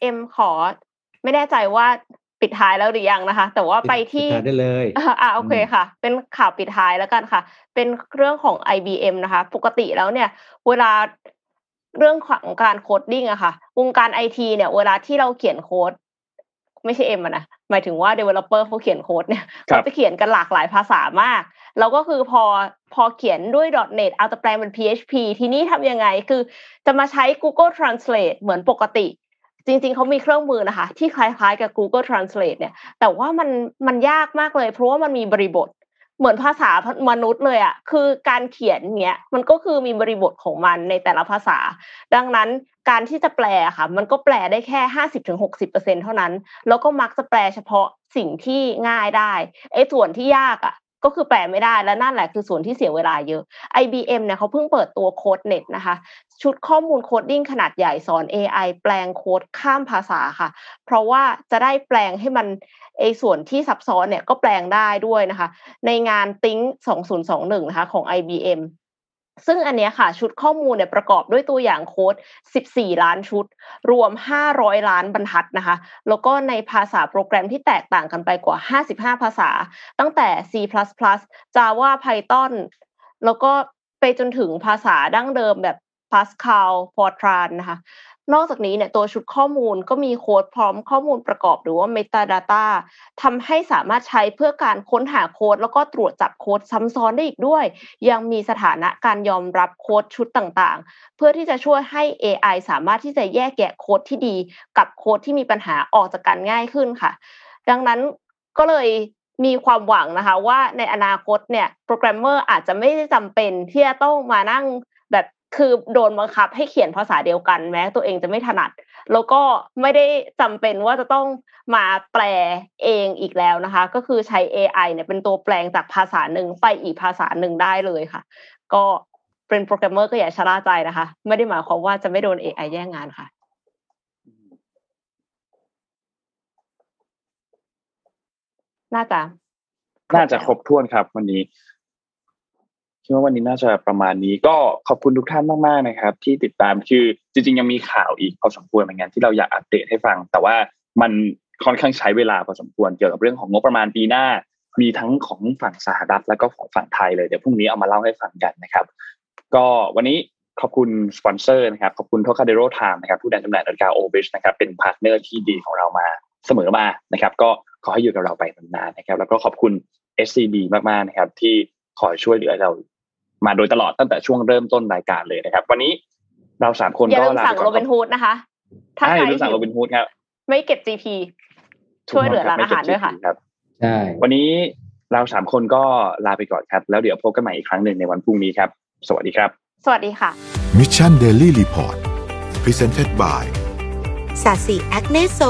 เอ็มขอไม่แน่ใจว่าปิดท้ายแล้วหรือยังนะคะ แต่ว่าไปที่ได้เลยอ่าโอเคค่ะ เป็นข่าวปิดท้ายแล้วกันค่ะ เป็นเรื่องของ IBM นะคะ ปกติแล้วเนี่ย เวลาเรื่องของการ coding อะค่ะ วงการไอทีเนี่ย เวลาที่เราเขียนโค้ดไม่ใช่เอ็มนะหมายถึงว่า developer เขาเขียนโค้ดเนี่ยเขาจะเขียนกันหลากหลายภาษามาก แล้วก็คือพอพอเขียนด้วย .NET เอาจะแปลงเป็น PHP ทีนี้ทำยังไงคือจะมาใช้ Google Translate เหมือนปกติ จริงๆ เขามีเครื่องมือนะคะ ที่คล้ายๆ กับ Google Translate เนี่ย แต่ว่ามันมันยากมากเลย เพราะว่ามันมีบริบทเหมือนภาษามนุษย์เลยอะคือการเขียนเนี้ยมันก็คือมีบริบทของมันในแต่ละภาษา ดังนั้นการที่จะแปลค่ะ มันก็แปลได้แค่ห้าสิบถึงหกสิบเปอร์เซ็นต์เท่านั้น แล้วก็มักจะแปลเฉพาะสิ่งที่ง่ายได้ไอ้ส่วนที่ยากอะ ก็คือแปลไม่ได้และนั่นแหละคือส่วนที่เสียเวลาเยอะ IBM เนี่ยเขาเพิ่งเปิดตัว CodeNet นะคะ ชุดข้อมูล coding ขนาดใหญ่สอน AI แปลงโค้ดข้ามภาษาค่ะ เพราะว่าจะได้แปลงให้มันไอ้ส่วนที่ซับซ้อนเนี่ยก็แปลงได้ด้วยนะคะ ในงาน Think 2021นะคะของ IBM ซึ่งอันนี้ค่ะ ชุดข้อมูลเนี่ยประกอบด้วยตัวอย่างโค้ด 14 ล้านชุด รวม 500 ล้านบรรทัดนะคะ แล้วก็ในภาษาโปรแกรมที่แตกต่างกันไปกว่า 55 ภาษา ตั้งแต่ C++ Java Python แล้วก็ไปจนถึงภาษาดั้งเดิมแบบ Pascal Fortran นะคะ นอกจากนี้เนี่ยตัวชุดข้อมูลก็มีโค้ดพร้อมข้อมูลประกอบหรือว่า metadata ทำให้สามารถใช้เพื่อการค้นหาโค้ดแล้วก็ตรวจจับโค้ดซ้ำซ้อนได้อีกด้วย ยังมีสถานะการยอมรับโค้ดชุดต่างๆ เพื่อที่จะช่วยให้ AI สามารถที่จะแยกแยะโค้ดที่ดี กับโค้ดที่มีปัญหาออกจากกันง่ายขึ้นค่ะ ดังนั้นก็เลยมีความหวังนะคะว่าในอนาคตเนี่ยโปรแกรมเมอร์อาจจะไม่ได้จำเป็นที่จะต้องมานั่งแบบ คือโดนบังคับให้เขียนภาษาเดียวกันแม้ตัวเองจะไม่ถนัด แล้วก็ไม่ได้จำเป็นว่าจะต้องมาแปลเองอีกแล้วนะคะ ก็คือใช้ AI เนี่ยเป็นตัวแปลงจากภาษาหนึ่งไปอีกภาษาหนึ่งได้เลยค่ะ ก็เป็นโปรแกรมเมอร์ก็อย่าชะล่าใจนะคะ ไม่ได้หมายความว่าจะไม่โดน AI แย่งงานค่ะน่าจะ น่าจะครบถ้วนครับ วันนี้ คิดว่าวันนี้น่าจะประมาณนี้ก็ขอบคุณทุกท่านมากๆนะครับ ที่ติดตามคือจริงๆยังมีข่าวอีกพอสมควรเหมือนกันที่เราอยากอัปเดตให้ฟัง แต่ว่ามันค่อนข้างใช้เวลาพอสมควรเกี่ยวกับเรื่องของงบประมาณปีหน้า มีทั้งของฝั่งสหรัฐแล้วก็ของฝั่งไทยเลยเดี๋ยวพรุ่งนี้เอามาเล่าให้ฟังกันนะครับ ก็วันนี้ขอบคุณสปอนเซอร์นะครับขอบคุณ Trocadero Time นะครับผู้แทนจำหน่ายนาฬิกาโอเบชนะครับเป็น partner ที่ดีของเรามาเสมอมานะครับ ก็ขอให้อยู่กับเราไปนานๆนะครับ แล้วก็ขอบคุณ SCB มากๆนะครับที่ คอยช่วยเหลือเรามาโดยตลอดตั้งแต่ช่วงเริ่มต้นรายการเลยนะครับ วันนี้เราสามคนก็ลาไปก่อนอย่าลืมสั่งโรบินฮูดนะคะถ้าใครสั่งโรบินฮูดครับ ไม่เก็บ GP ช่วยเหลือร้านอาหารด้วยค่ะครับใช่วันนี้เราสามคนก็ลาไปก่อนครับ แล้วเดี๋ยวพบกันใหม่อีกครั้งหนึ่งในวันพรุ่งนี้ครับ สวัสดีครับ สวัสดีค่ะ Mission Daily Report Presented by Sasi Acne Sol